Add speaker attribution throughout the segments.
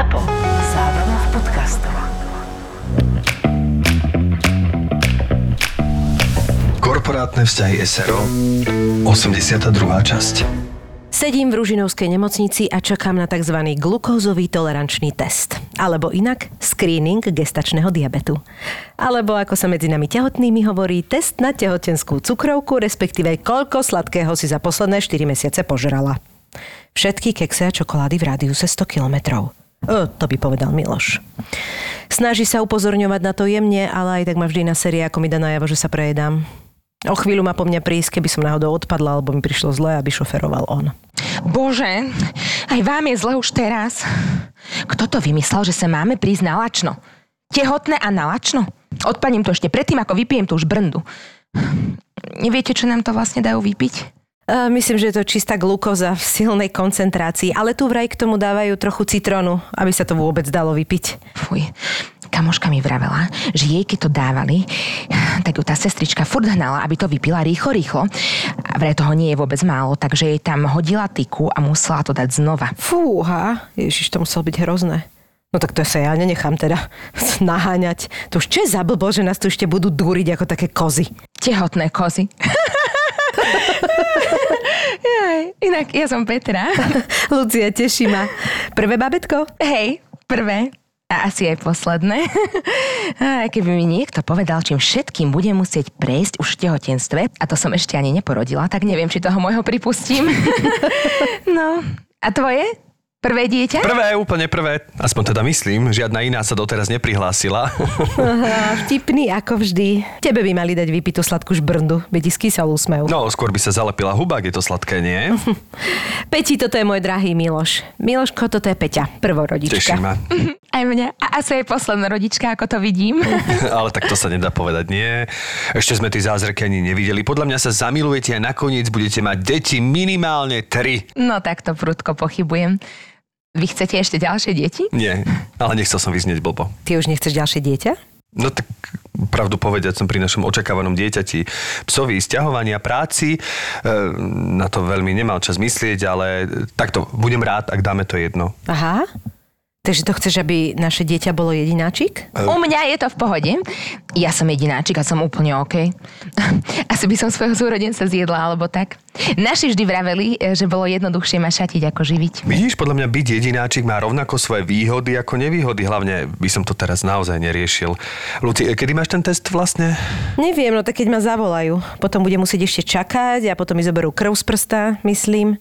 Speaker 1: ZAPO. Zábrná v podcastov.
Speaker 2: Korporátne vzťahy SRO 82. časť
Speaker 3: Sedím v Ružinovskej nemocnici a čakám na tzv. glukózový tolerančný test. Alebo inak screening gestačného diabetu. Alebo ako sa medzi nami tehotnými hovorí, test na tehotenskú cukrovku, respektíve koľko sladkého si za posledné 4 mesiace požrala. Všetky kekse a čokolády v rádiuse 100 kilometrov. O, to by povedal Miloš. Snaží sa upozorňovať na to jemne, ale aj tak ma vždy na série, ako mi dá najavo, že sa prejedám. O chvíľu má po mňa prísť, keby som náhodou odpadla, alebo mi prišlo zle, aby šoferoval on.
Speaker 4: Bože, aj vám je zle už teraz. Kto to vymyslel, že sa máme prísť na lačno? Tehotné a na lačno? Odpadnem to ešte predtým, ako vypijem tú už brndu. Neviete, čo nám to vlastne dajú vypiť?
Speaker 3: A myslím, že je to čistá glukóza v silnej koncentrácii, ale tu vraj k tomu dávajú trochu citrónu, aby sa to vôbec dalo vypiť.
Speaker 4: Fuj, kamoška mi vravela, že jej keď to dávali, tak ju tá sestrička furt hnala, aby to vypila rýchlo, rýchlo. A vraj toho nie je vôbec málo, takže jej tam hodila tyku a musela to dať znova.
Speaker 3: Fúha, ježiš, to muselo byť hrozné. No tak to sa ja nenechám teda naháňať. To už čo je za blbo, že nás tu ešte budú dúriť ako také kozy.
Speaker 4: Tehotné kozy. Jaj, inak ja som Petra.
Speaker 3: Lucia, teší ma. Prvé babetko?
Speaker 4: Hej, prvé. A asi aj posledné. A keby mi niekto povedal, čím všetkým budem musieť prejsť už v tehotenstve, a to som ešte ani neporodila, tak neviem, či toho môjho pripustím. no, a tvoje? Prvé dieťa?
Speaker 2: Prvé, úplne prvé. Aspoň teda myslím, žiadna iná sa doteraz neprihlásila.
Speaker 3: Aha, vtipný ako vždy. Tebe by mali dať vypitú sladkú žbrndu, by ti skysal úsmev.
Speaker 2: No, skôr by sa zalepila huba, je to sladké, nie?
Speaker 3: Peti, toto je môj drahý Miloš. Miloško, toto je Peťa, prvorodička.
Speaker 2: Teší ma.
Speaker 4: Aj mňa. A asi aj posledná rodička, ako to vidím.
Speaker 2: Ale tak to sa nedá povedať, nie. Ešte sme tí zázraky ani nevideli. Podľa mňa sa zamilujete a nakoniec budete mať deti minimálne tri.
Speaker 4: No tak to prudko pochybujem. Vy chcete ešte ďalšie deti?
Speaker 2: Nie, ale nechcel som vyznieť blbo.
Speaker 3: Ty už nechceš ďalšie dieťa?
Speaker 2: No tak pravdu povedať som pri našom očakávanom dieťati psovi sťahovania práci. E, na to veľmi nemal čas myslieť, ale takto budem rád, ak dáme to jedno.
Speaker 3: Aha. Takže to chceš, aby naše dieťa bolo jedináčik?
Speaker 4: U mňa je to v pohode. Ja som jedináčik a som úplne OK. Asi by som svojho súrodenca zjedla, alebo tak. Naši vždy vraveli, že bolo jednoduchšie ma šatiť ako živiť.
Speaker 2: Vidíš, podľa mňa byť jedináčik má rovnako svoje výhody ako nevýhody. Hlavne by som to teraz naozaj neriešil. Luci, kedy máš ten test vlastne?
Speaker 3: Neviem, no tak keď ma zavolajú. Potom budem musieť ešte čakať a potom mi zoberú krv z prsta, myslím.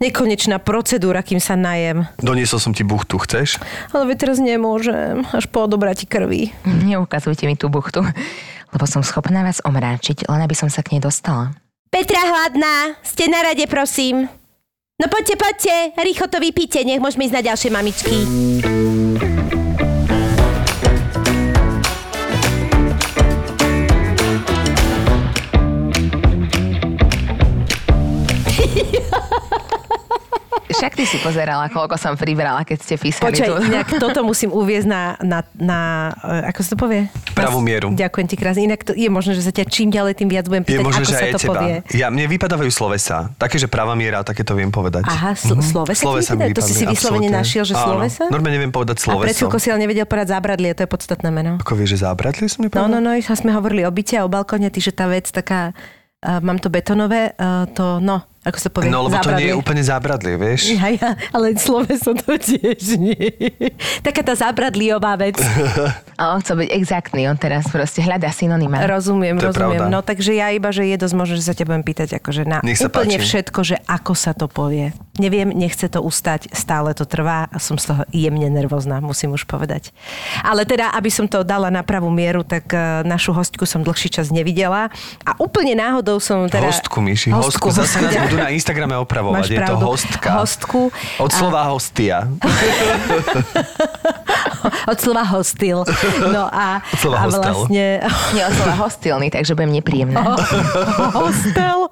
Speaker 3: Nekonečná procedúra, kým sa najem.
Speaker 2: Doniesol som ti buchtu, chceš?
Speaker 3: Ale veď teraz nemôžem, až po odobrati krvi.
Speaker 4: Neukazujte mi tú buchtu, lebo som schopná vás omráčiť, len aby som sa k nej dostala.
Speaker 3: Petra hladná, ste na rade, prosím. No poďte, poďte, rýchlo to vypíte, nech môžeme ísť na ďalšie mamičky.
Speaker 4: Však ty si pozerala, koľko som pribrala, keď ste písali
Speaker 3: Počkaj, inak toto musím uviezť na, na, na eh, ako sa to povie?
Speaker 2: Pravú mieru.
Speaker 3: Ďakujem ti krásne. Inak to, je možné, že sa ťa čím ďalej, tým viac budem
Speaker 2: Je
Speaker 3: pýtať,
Speaker 2: možné,
Speaker 3: ako
Speaker 2: že
Speaker 3: sa
Speaker 2: aj
Speaker 3: to
Speaker 2: teba.
Speaker 3: povie.
Speaker 2: Ja, mne vypadávajú slovesa. Také, že pravá miera, také to viem povedať.
Speaker 3: Aha, sl- mm-hmm. slovesa,
Speaker 2: Slovesa mi?
Speaker 3: To si si vyslovene našiel, že
Speaker 2: Áno.
Speaker 3: slovesa?
Speaker 2: Normálne neviem povedať
Speaker 3: A
Speaker 2: sloveso.
Speaker 3: chvíľkou si ale nevedel povedať zábradlie, to je podstatné meno.
Speaker 2: Ako vieš, že zábradli som
Speaker 3: No,
Speaker 2: nepovedal?
Speaker 3: no, no, a sme hovorili o byte a o balkóne, ty, že tá vec taká, uh, mám to betonové, uh, to, no, ako sa povie,
Speaker 2: No, lebo to nie
Speaker 3: zábradlie.
Speaker 2: je úplne zábradlie, vieš?
Speaker 3: Ja, ja, ale sloveso to tiež nie. Taká tá zábradliová vec.
Speaker 4: A on chcel byť exaktný, on teraz proste hľadá synonyma.
Speaker 3: Rozumiem,
Speaker 2: To
Speaker 3: rozumiem.
Speaker 2: pravda.
Speaker 3: No takže ja iba, že je dosť možné, že sa ťa budem pýtať akože na
Speaker 2: Nech sa
Speaker 3: úplne
Speaker 2: páči.
Speaker 3: všetko, že ako sa to povie. Neviem, nechce to ustať, stále to trvá a som z toho jemne nervózna, musím už povedať. Ale teda, aby som to dala na pravú mieru, tak eh, našu hostku som dlhší čas nevidela a úplne náhodou som teda...
Speaker 2: Hostku, Myši, hostku. Zase nás budú na Instagrame opravovať.
Speaker 3: Máš
Speaker 2: je to
Speaker 3: pravdu.
Speaker 2: hostka.
Speaker 3: Hostku.
Speaker 2: Od slova hostia.
Speaker 3: Od slova hostil. No a,
Speaker 2: Od slova
Speaker 3: a
Speaker 2: hostel.
Speaker 3: vlastne...
Speaker 4: Nie od slova hostilný, takže budem nepríjemná.
Speaker 3: hostel.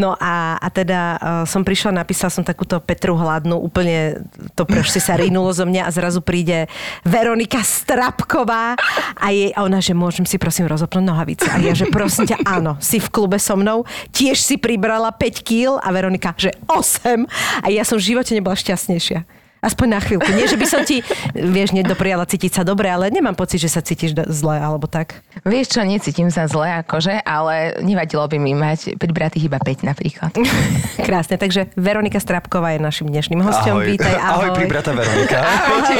Speaker 3: No a, a teda uh, som prišla, napísala som takúto Petru Hladnú, úplne to proste sa rinulo zo mňa a zrazu príde Veronika Strapková a, jej, ona, že môžem si prosím rozopnúť nohavice. A ja, že prosím ťa, áno, si v klube so mnou, tiež si pribrala 5 kýl a Veronika, že 8. A ja som v živote nebola šťastnejšia. Aspoň na chvíľku. Nie, že by som ti, vieš, nedopriala cítiť sa dobre, ale nemám pocit, že sa cítiš zle alebo tak.
Speaker 4: Vieš čo, necítim sa zle akože, ale nevadilo by mi mať pribratých iba 5 napríklad.
Speaker 3: Krásne, takže Veronika Strapková je našim dnešným hostom.
Speaker 2: Ahoj.
Speaker 3: Vítaj, ahoj.
Speaker 2: ahoj pribrata Veronika.
Speaker 4: Ahojte.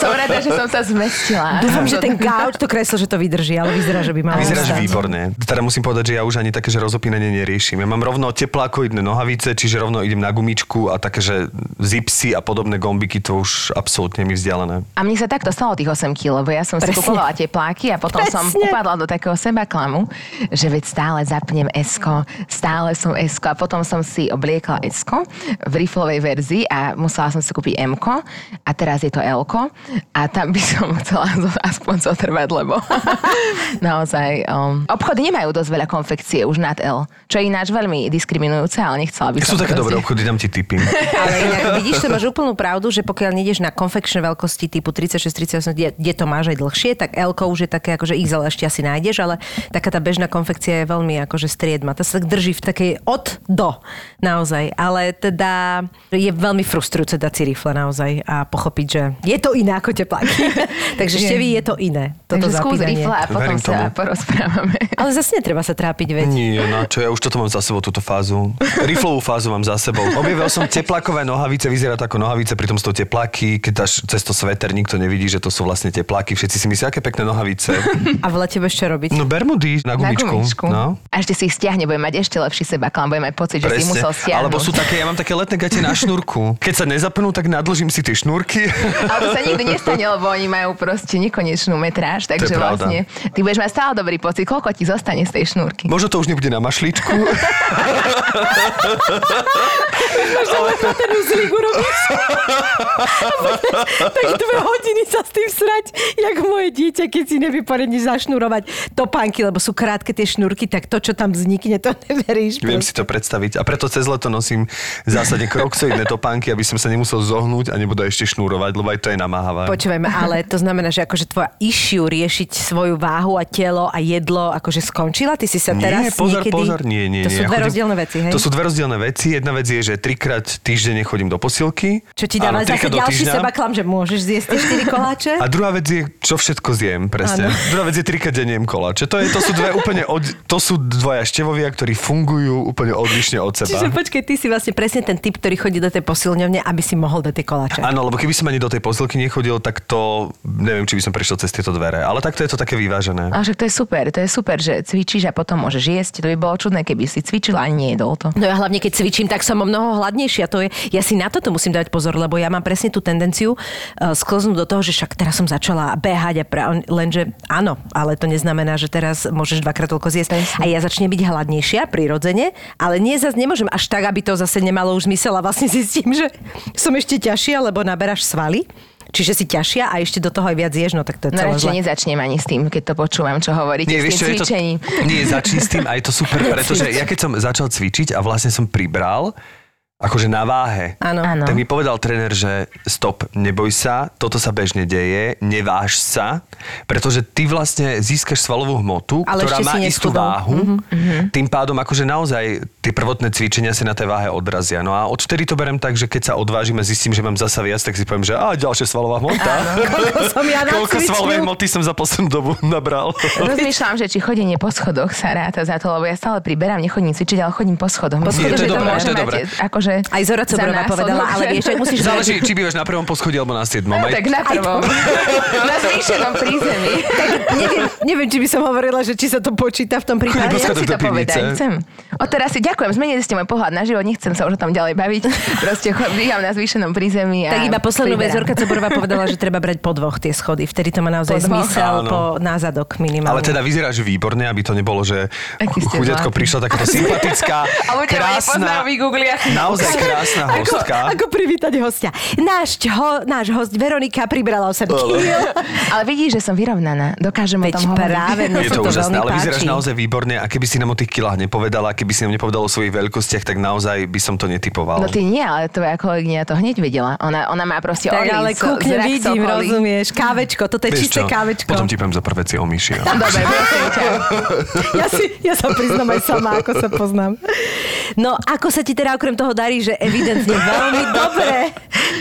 Speaker 4: som rada, že som sa zmestila.
Speaker 3: Dúfam, že ten gauč, to kreslo, že to vydrží, ale vyzerá, že by malo
Speaker 2: Vyzeráš
Speaker 3: ostať.
Speaker 2: výborne. Teda musím povedať, že ja už ani také, že rozopínanie neriešim. Ja mám rovno teplákoidné nohavice, čiže rovno idem na gumičku a také, že zipsy a podobné gombiky, to už absolútne mi vzdialené.
Speaker 4: A mne sa takto stalo tých 8 kg, lebo ja som si
Speaker 3: Presne.
Speaker 4: kupovala tepláky a potom som
Speaker 3: Presne.
Speaker 4: upadla do takého seba klamu, že veď stále zapnem esko, stále som esko a potom som si obliekla esko v riflovej verzii a musela som si kúpiť m a teraz je to l a tam by som chcela aspoň zotrvať, lebo naozaj um, obchody nemajú dosť veľa konfekcie už nad L, čo je ináč veľmi diskriminujúce, ale nechcela by
Speaker 2: Sú
Speaker 4: som
Speaker 2: také
Speaker 4: proste-
Speaker 2: dobré obchody, dám ti tipy.
Speaker 3: Ale inak vidíš, to máš úplnú pravdu, že pokiaľ nejdeš na konfekčné veľkosti typu 36, 38, kde, kde to máš aj dlhšie, tak L už je také, akože XL ešte asi nájdeš, ale taká tá bežná konfekcia je veľmi akože striedma. To sa tak drží v takej od do, naozaj. Ale teda je veľmi frustrujúce dať si rifle naozaj a pochopiť, že je to iné ako tepláky. Takže števí je to iné. Toto
Speaker 4: Takže skús rifle a potom
Speaker 2: Verím
Speaker 4: sa
Speaker 2: tomu.
Speaker 4: porozprávame.
Speaker 3: Ale zase netreba sa trápiť, veď.
Speaker 2: Nie, na čo, ja už toto mám za sebou, túto fázu. Riflovú fázu mám za sebou. Objavil som teplákové nohavice, vyzerá to ako nohavice, pritom sú to tepláky, keď dáš cez to sveter, nikto nevidí, že to sú vlastne tepláky. Všetci si myslia, aké pekné nohavice.
Speaker 3: A v lete budeš čo robiť?
Speaker 2: No bermudy na
Speaker 4: Na
Speaker 2: gumičku.
Speaker 4: gumičku.
Speaker 2: No.
Speaker 4: A ešte si ich stiahne, bude mať ešte lepší sebaklam, bude mať pocit, že si ich musel stiahnuť.
Speaker 2: Alebo sú také, ja mám také letné gate na šnúrku. Keď sa nezapnú, tak nadlžím si tie šnúrky.
Speaker 4: Ale to sa nikdy nestane, lebo oni majú proste nekonečnú metráž, takže vlastne ty budeš mať stále dobrý pocit, koľko ti zostane z tej šnúrky.
Speaker 2: Možno to už nebude na mašličku.
Speaker 3: ten uzlík urobiť. tak dve hodiny sa s tým srať, jak moje dieťa, keď si nevie poriadne zašnurovať topánky, lebo sú krátke tie šnúrky, tak to, čo tam vznikne, to neveríš.
Speaker 2: Viem si to predstaviť. A preto cez leto nosím zásadne kroksoidné topánky, aby som sa nemusel zohnúť a nebude ešte šnúrovať, lebo aj to je namáhavé.
Speaker 3: Počúvajme, ale to znamená, že akože tvoja issue riešiť svoju váhu a telo a jedlo akože skončila? Ty si sa teraz
Speaker 2: nie, pozor,
Speaker 3: niekedy...
Speaker 2: pozor, nie, nie.
Speaker 3: To sú
Speaker 2: nie.
Speaker 3: Dve
Speaker 2: chodím-
Speaker 3: rozdielne veci, hej?
Speaker 2: To sú dve rozdielne veci. Jedna vec je, že trikrát týždenne chodím do posilky.
Speaker 3: Čo ti dáva
Speaker 2: Áno,
Speaker 3: zase ďalší
Speaker 2: týždňa.
Speaker 3: seba klam, že môžeš zjesť tie 4 koláče?
Speaker 2: A druhá vec je, čo všetko zjem, presne.
Speaker 3: Áno.
Speaker 2: Druhá vec je trikrát denne jem koláče. To, je, to sú dve úplne, od, to sú dvoja števovia, ktorí fungujú úplne odlišne od seba.
Speaker 3: Čiže počkej, ty si vlastne presne ten typ, ktorý chodí do tej posilňovne, aby si mohol dať tie koláče.
Speaker 2: Áno, lebo keby som ani do tej posilky nechodil, tak to neviem, či by som prešiel cez tieto dvere. Ale takto je to také vyvážené.
Speaker 4: Ale však to je super, to je super, že cvičíš a potom môžeš jesť. To by bolo čudné, keby si cvičila a nejedol to.
Speaker 3: No ja hlavne keď cvičím, tak som o mnoho hladnejšia. To je, ja si na toto musím dať pozor, lebo ja mám presne tú tendenciu uh, sklznúť do toho, že však teraz som začala behať a pra, lenže áno, ale to neznamená, že teraz môžeš dvakrát toľko zjesť.
Speaker 4: Presne.
Speaker 3: A ja začnem byť hladnejšia prirodzene, ale nie zase nemôžem až tak, aby to zase nemalo už zmysel a vlastne zistím, že som ešte ťažšia, lebo naberáš svaly. Čiže si ťažšia a ešte do toho aj viac ješ, no tak to je
Speaker 4: No
Speaker 3: celé
Speaker 4: radšej
Speaker 3: zle.
Speaker 4: nezačnem ani s tým, keď to počúvam, čo hovoríte
Speaker 2: Nie,
Speaker 4: s
Speaker 2: vieš čo,
Speaker 4: tým
Speaker 2: je to,
Speaker 4: cvičením.
Speaker 2: nie, začni s tým a je to super, pretože ja keď som začal cvičiť a vlastne som pribral, akože na váhe,
Speaker 3: Áno.
Speaker 4: Áno.
Speaker 2: tak mi povedal tréner, že stop, neboj sa, toto sa bežne deje, neváž sa, pretože ty vlastne získaš svalovú hmotu,
Speaker 3: Ale
Speaker 2: ktorá má istú
Speaker 3: neschudol.
Speaker 2: váhu, tým pádom akože naozaj tie prvotné cvičenia sa na tej váhe odrazia. No a odvtedy to berem tak, že keď sa odvážim a zistím, že mám zasa viac, tak si poviem, že a ďalšia svalová hmota.
Speaker 3: Koľko som ja
Speaker 2: Koľko
Speaker 3: nacvičil.
Speaker 2: svalovej hmoty som za poslednú dobu nabral.
Speaker 4: Rozmýšľam, že či chodenie po schodoch sa ráta za to, lebo ja stále priberám, nechodím cvičiť, ale chodím po schodoch.
Speaker 3: Po schodoch je to dobré,
Speaker 4: môže
Speaker 2: to je
Speaker 4: mať
Speaker 2: dobré.
Speaker 4: Akože
Speaker 3: Aj Zora
Speaker 4: následok,
Speaker 3: povedala, ale
Speaker 4: že-
Speaker 3: vieš, že musíš...
Speaker 2: Záleží, či bývaš na prvom poschodí alebo na siedmom.
Speaker 4: No,
Speaker 2: Aj-
Speaker 4: tak na prvom. na zvýšenom prízemí.
Speaker 3: neviem, neviem, či by som hovorila, že či sa to počíta v tom prípade.
Speaker 4: Ja si to povedať chcem. Odteraz si ďakujem, zmenili ste môj pohľad na život, nechcem sa už o tom ďalej baviť. Proste bývam na zvýšenom prízemí. A
Speaker 3: Tak iba poslednú vec. Zorka Coborová povedala, že treba brať po dvoch tie schody. Vtedy to má naozaj
Speaker 4: Po
Speaker 3: zmysel
Speaker 2: Áno.
Speaker 3: po názadok minimálne.
Speaker 2: Ale teda vyzeráš výborne, aby to nebolo, že chudetko prišla takáto sympatická, krásna. Naozaj krásna hostka.
Speaker 3: Ako, ako privítať hostia? Náš, ho, náš host Veronika pribrala 8 kg.
Speaker 4: Ale vidíš, že som vyrovnaná. Dokážem o
Speaker 3: Veď
Speaker 4: tom hovoriť.
Speaker 3: práve, no
Speaker 2: Je to
Speaker 3: to
Speaker 2: úžasné, ale vyzeráš
Speaker 3: páči.
Speaker 2: naozaj výborne a keby si nám o tých kilách nepovedala, keby si nám nepovedala o svojich veľkostiach, tak naozaj by som to netypoval.
Speaker 4: No ty nie, ale tvoja kolegyňa to hneď vedela. Ona, ona má proste
Speaker 3: Tak ale kúkne, vidím,
Speaker 4: sokolí.
Speaker 3: rozumieš. Kávečko, toto je
Speaker 2: Vieš
Speaker 3: čisté
Speaker 2: čo?
Speaker 3: kávečko.
Speaker 2: Potom ti poviem za prvé o myši.
Speaker 4: Dobre.
Speaker 3: Ja, si, ja sa priznám aj sama, ako sa poznám. No, ako sa ti teda okrem toho darí, že evidentne veľmi dobre.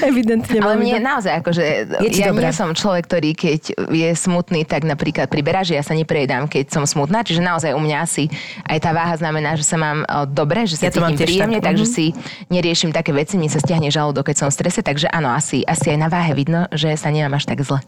Speaker 3: Evidentne.
Speaker 4: Ale mne
Speaker 3: dobre.
Speaker 4: naozaj akože,
Speaker 3: Je
Speaker 4: ja
Speaker 3: dobré.
Speaker 4: nie som človek, ktorý keď je smutný, tak napríklad priberá, že ja sa neprejedám, keď som smutná, čiže naozaj u mňa asi aj tá váha znamená, že sa mám o, dobre, že sa
Speaker 3: Ja
Speaker 4: cítim príjemne,
Speaker 3: tak,
Speaker 4: takže
Speaker 3: mhm.
Speaker 4: si neriešim také veci, mi sa stiahne žalúdok, keď som v strese, takže áno, asi, asi aj na váhe vidno, že sa nemám až tak zle.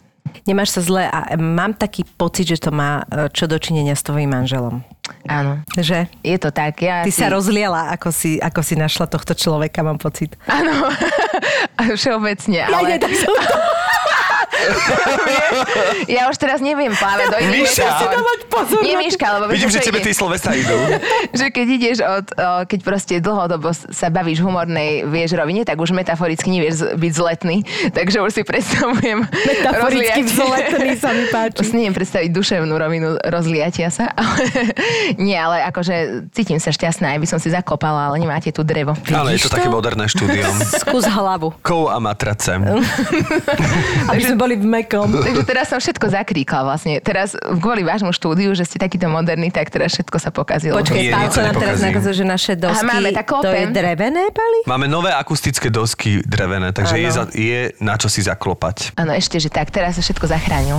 Speaker 3: Nemáš sa zle a mám taký pocit, že to má e, čo dočinenia s tvojim manželom.
Speaker 4: Áno.
Speaker 3: Že?
Speaker 4: Je to tak. Ja
Speaker 3: Ty
Speaker 4: si...
Speaker 3: sa rozliela, ako si, ako si našla tohto človeka, mám pocit.
Speaker 4: Áno, všeobecne,
Speaker 3: Ja,
Speaker 4: ale
Speaker 3: nie, tak som to...
Speaker 4: ja už teraz neviem plávať do iných
Speaker 2: Miša!
Speaker 4: metód.
Speaker 2: Musíte
Speaker 3: dávať pozor
Speaker 4: Nie,
Speaker 3: to.
Speaker 4: Miška, lebo
Speaker 2: Vidím, že tebe tie Silvestra idú.
Speaker 4: že keď ideš od, keď proste dlhodobo sa bavíš v humornej, vieš, rovine, tak už metaforicky nevieš byť zletný, takže už si predstavujem
Speaker 3: Metaforicky vzletný sa mi páči.
Speaker 4: Už si neviem predstaviť duševnú rovinu rozliatia sa, ale nie, ale akože cítim sa šťastná, aj by som si zaklopala, ale nemáte tu drevo.
Speaker 2: Ale je
Speaker 3: Vidíš
Speaker 2: to také
Speaker 3: to?
Speaker 2: moderné štúdium.
Speaker 3: Skús hlavu,
Speaker 2: Kou a matrace.
Speaker 3: aby sme boli v mekom.
Speaker 4: Takže teraz som všetko zakríkla vlastne. Teraz kvôli vášmu štúdiu, že ste takýto moderní, tak teraz všetko sa pokazilo.
Speaker 3: Počkej, sa nám teraz nakazuje, že naše dosky,
Speaker 4: máme, tak
Speaker 3: to je drevené, Pali?
Speaker 2: Máme nové akustické dosky drevené, takže je, za, je na čo si zaklopať.
Speaker 4: Áno, ešte, že tak, teraz sa všetko zachránil.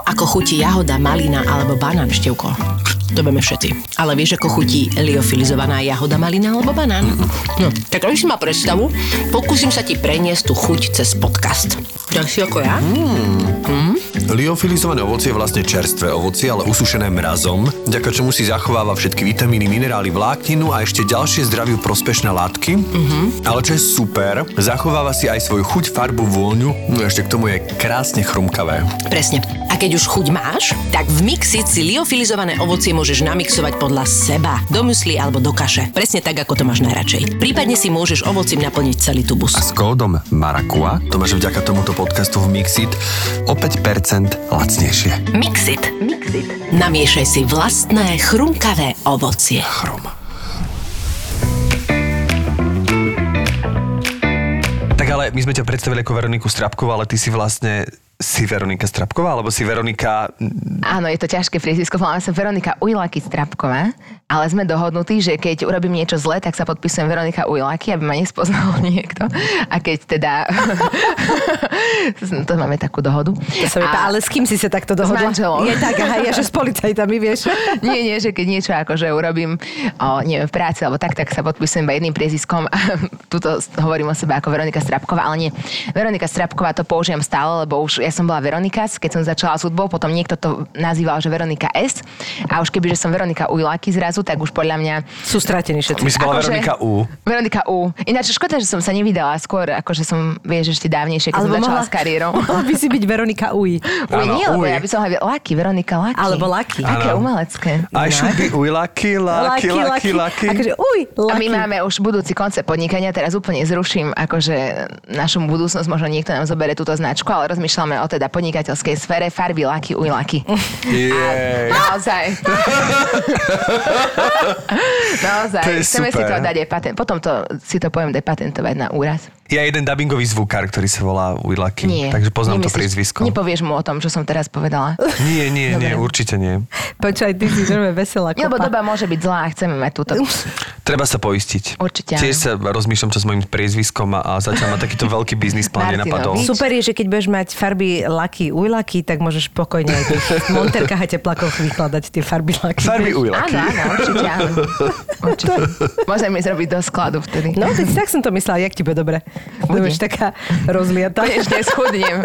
Speaker 1: To, ako chutí jahoda, malina alebo banán, števko, to vieme všetci. Ale vieš, ako chutí liofilizovaná jahoda, malina alebo banán? No, tak aby si mal predstavu, pokúsim sa ti preniesť tú chuť cez podcast. Tak si ako ja?
Speaker 2: Liofilizované ovocie je vlastne čerstvé ovocie, ale usušené mrazom, vďaka čomu si zachováva všetky vitamíny, minerály, vlákninu a ešte ďalšie zdraviu prospešné látky. Ale čo je super, zachováva si aj svoju chuť, farbu, vôňu, no a ešte k tomu je krásne chrumkavé.
Speaker 1: Presne. A keď už chuť máš, tak v Mixit si liofilizované ovocie môžeš namixovať podľa seba. Do mysli alebo do kaše. Presne tak, ako to máš najradšej. Prípadne si môžeš ovocím naplniť celý tubus.
Speaker 2: S kódom Marakua to máš vďaka tomuto podcastu v Mixit o 5% lacnejšie.
Speaker 1: Mixit. Mixit. Namiešaj si vlastné chrumkavé ovocie.
Speaker 2: Chrom. Tak ale my sme ťa predstavili ako Veroniku Strapkovú, ale ty si vlastne si Veronika Strapková, alebo si Veronika...
Speaker 4: Áno, je to ťažké priezvisko, voláme sa Veronika Ujlaky Strapková, ale sme dohodnutí, že keď urobím niečo zlé, tak sa podpisujem Veronika Ujlaky, aby ma nespoznal niekto. A keď teda... to máme takú dohodu.
Speaker 3: To sa
Speaker 4: A-
Speaker 3: ale s kým si sa takto dohodla?
Speaker 4: manželom.
Speaker 3: Je tak, aha, ja že s policajtami, vieš.
Speaker 4: nie, nie, že keď niečo akože urobím, o, neviem, v práci alebo tak, tak sa podpisujem iba jedným priezviskom a tuto hovorím o sebe ako Veronika Strapková, ale nie. Veronika Strapková to použijem stále, lebo už ja som bola Veronika, keď som začala s hudbou, potom niekto to nazýval, že Veronika S a už keby, že som Veronika Ujlaky zrazu, tak už podľa mňa
Speaker 3: Sú stratení všetci.
Speaker 2: My si bola
Speaker 4: Akože-
Speaker 2: Veronika U.
Speaker 4: Veronika U. Ináč škoda, že som sa nevydala skôr, akože som, vieš, ešte dávnejšie, keď som začala s kariérou.
Speaker 3: mohla by si byť Veronika Uj.
Speaker 4: Uj, nie, lebo ja by som hlavne Lucky, Veronika Lucky.
Speaker 3: Alebo Lucky.
Speaker 4: Také umelecké.
Speaker 2: I should be uj, lucky, lucky, lucky, lucky.
Speaker 3: Akože uj,
Speaker 4: A my máme už budúci koncept podnikania, teraz úplne zruším akože našu budúcnosť, možno niekto nám zoberie túto značku, ale rozmýšľame o teda podnikateľskej sfére farby Lucky Uj Lucky.
Speaker 2: Jej.
Speaker 4: Naozaj. Naozaj.
Speaker 2: To je
Speaker 4: Chceme si
Speaker 2: super.
Speaker 4: to dať aj patent. Potom to, si to poviem depatentovať na úraz.
Speaker 2: Je jeden dubbingový zvukár, ktorý sa volá Uj,
Speaker 4: Nie.
Speaker 2: Takže poznám to
Speaker 4: Nemyslíš-
Speaker 2: priezvisko.
Speaker 4: Nepovieš mu o tom, čo som teraz povedala.
Speaker 2: Nie, nie, nie,
Speaker 4: Dobre.
Speaker 2: určite nie.
Speaker 3: Počkaj, ty si veľmi veselá
Speaker 4: Nie, lebo
Speaker 3: kopa.
Speaker 4: doba môže byť zlá a chceme mať túto.
Speaker 2: Treba sa poistiť.
Speaker 4: Určite
Speaker 2: Tiež sa rozmýšľam, čo s mojim priezviskom a, a zatiaľ ma takýto veľký biznis plán nenapadol.
Speaker 3: Super je, že keď budeš mať farby laky, ujlaky, tak môžeš pokojne aj v tých monterkách a teplakoch vykladať tie farby laky.
Speaker 2: Farby
Speaker 3: vieš.
Speaker 2: Uj,
Speaker 4: Áno, áno, určite áno. Určite. Môžeme ísť robiť do skladu vtedy.
Speaker 3: No, teď tak som to myslela, jak ti bude dobre. Budeš taká rozliata.
Speaker 4: Konečne schudnem.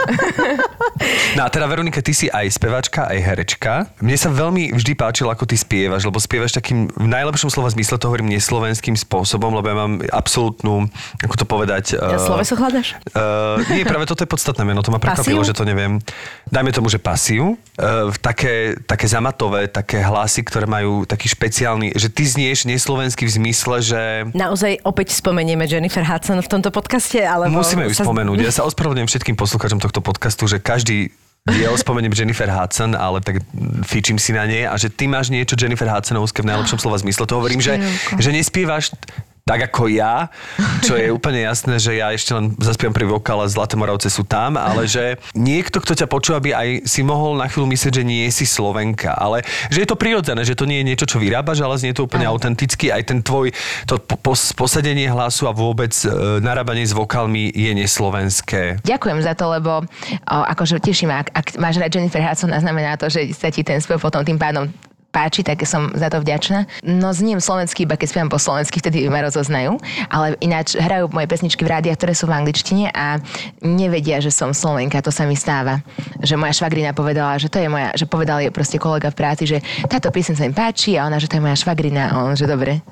Speaker 2: No a teda Veronika, ty si aj spevačka, aj herečka. Mne sa veľmi vždy páčilo, ako ty spievaš, lebo spievaš takým v najlepšom slova zmysle to hovorím neslovenským spôsobom, lebo ja mám absolútnu, ako to povedať...
Speaker 3: Ja
Speaker 2: eh,
Speaker 3: sloveso hľadaš?
Speaker 2: Uh, nie, práve toto je podstatné meno, to ma prekvapilo, že to neviem. Dajme tomu, že pasiu. Uh, také, také zamatové, také hlasy, ktoré majú taký špeciálny, že ty znieš neslovenský v zmysle, že
Speaker 3: Naozaj opäť spomenieme Jennifer Hudson v tomto podcaste, alebo...
Speaker 2: musíme ju
Speaker 3: sa-
Speaker 2: spomenúť. Ja sa ospravedlňujem všetkým poslucháčom tohto podcastu, že každý diel spomeniem Jennifer Hudson, ale tak fíčim si na nej a že ty máš niečo Jennifer Hudsonovské v najlepšom slova zmysle. To hovorím, že, že nespievaš tak ako ja, čo je úplne jasné, že ja ešte len zaspievam pri vokále Zlaté Moravce sú tam, ale že niekto, kto ťa počúva, by aj si mohol na chvíľu myslieť, že nie si Slovenka, ale že je to prirodzené, že to nie je niečo, čo vyrábaš, ale znie to úplne autenticky. Aj ten tvoj to po, posadenie hlasu a vôbec e, narábanie s vokálmi je neslovenské.
Speaker 4: Ďakujem za to, lebo o, akože teším, ak, ak máš rád Jennifer Hudson, znamená to, že sa ti ten spev potom tým pádom páči, tak som za to vďačná. No ním slovenský, iba keď spievam po slovensky, vtedy ma rozoznajú. Ale ináč hrajú moje pesničky v rádiách, ktoré sú v angličtine a nevedia, že som Slovenka, to sa mi stáva. Že moja švagrina povedala, že to je moja, že povedal je proste kolega v práci, že táto pieseň sa im páči a ona, že to je moja švagrina a on, že dobre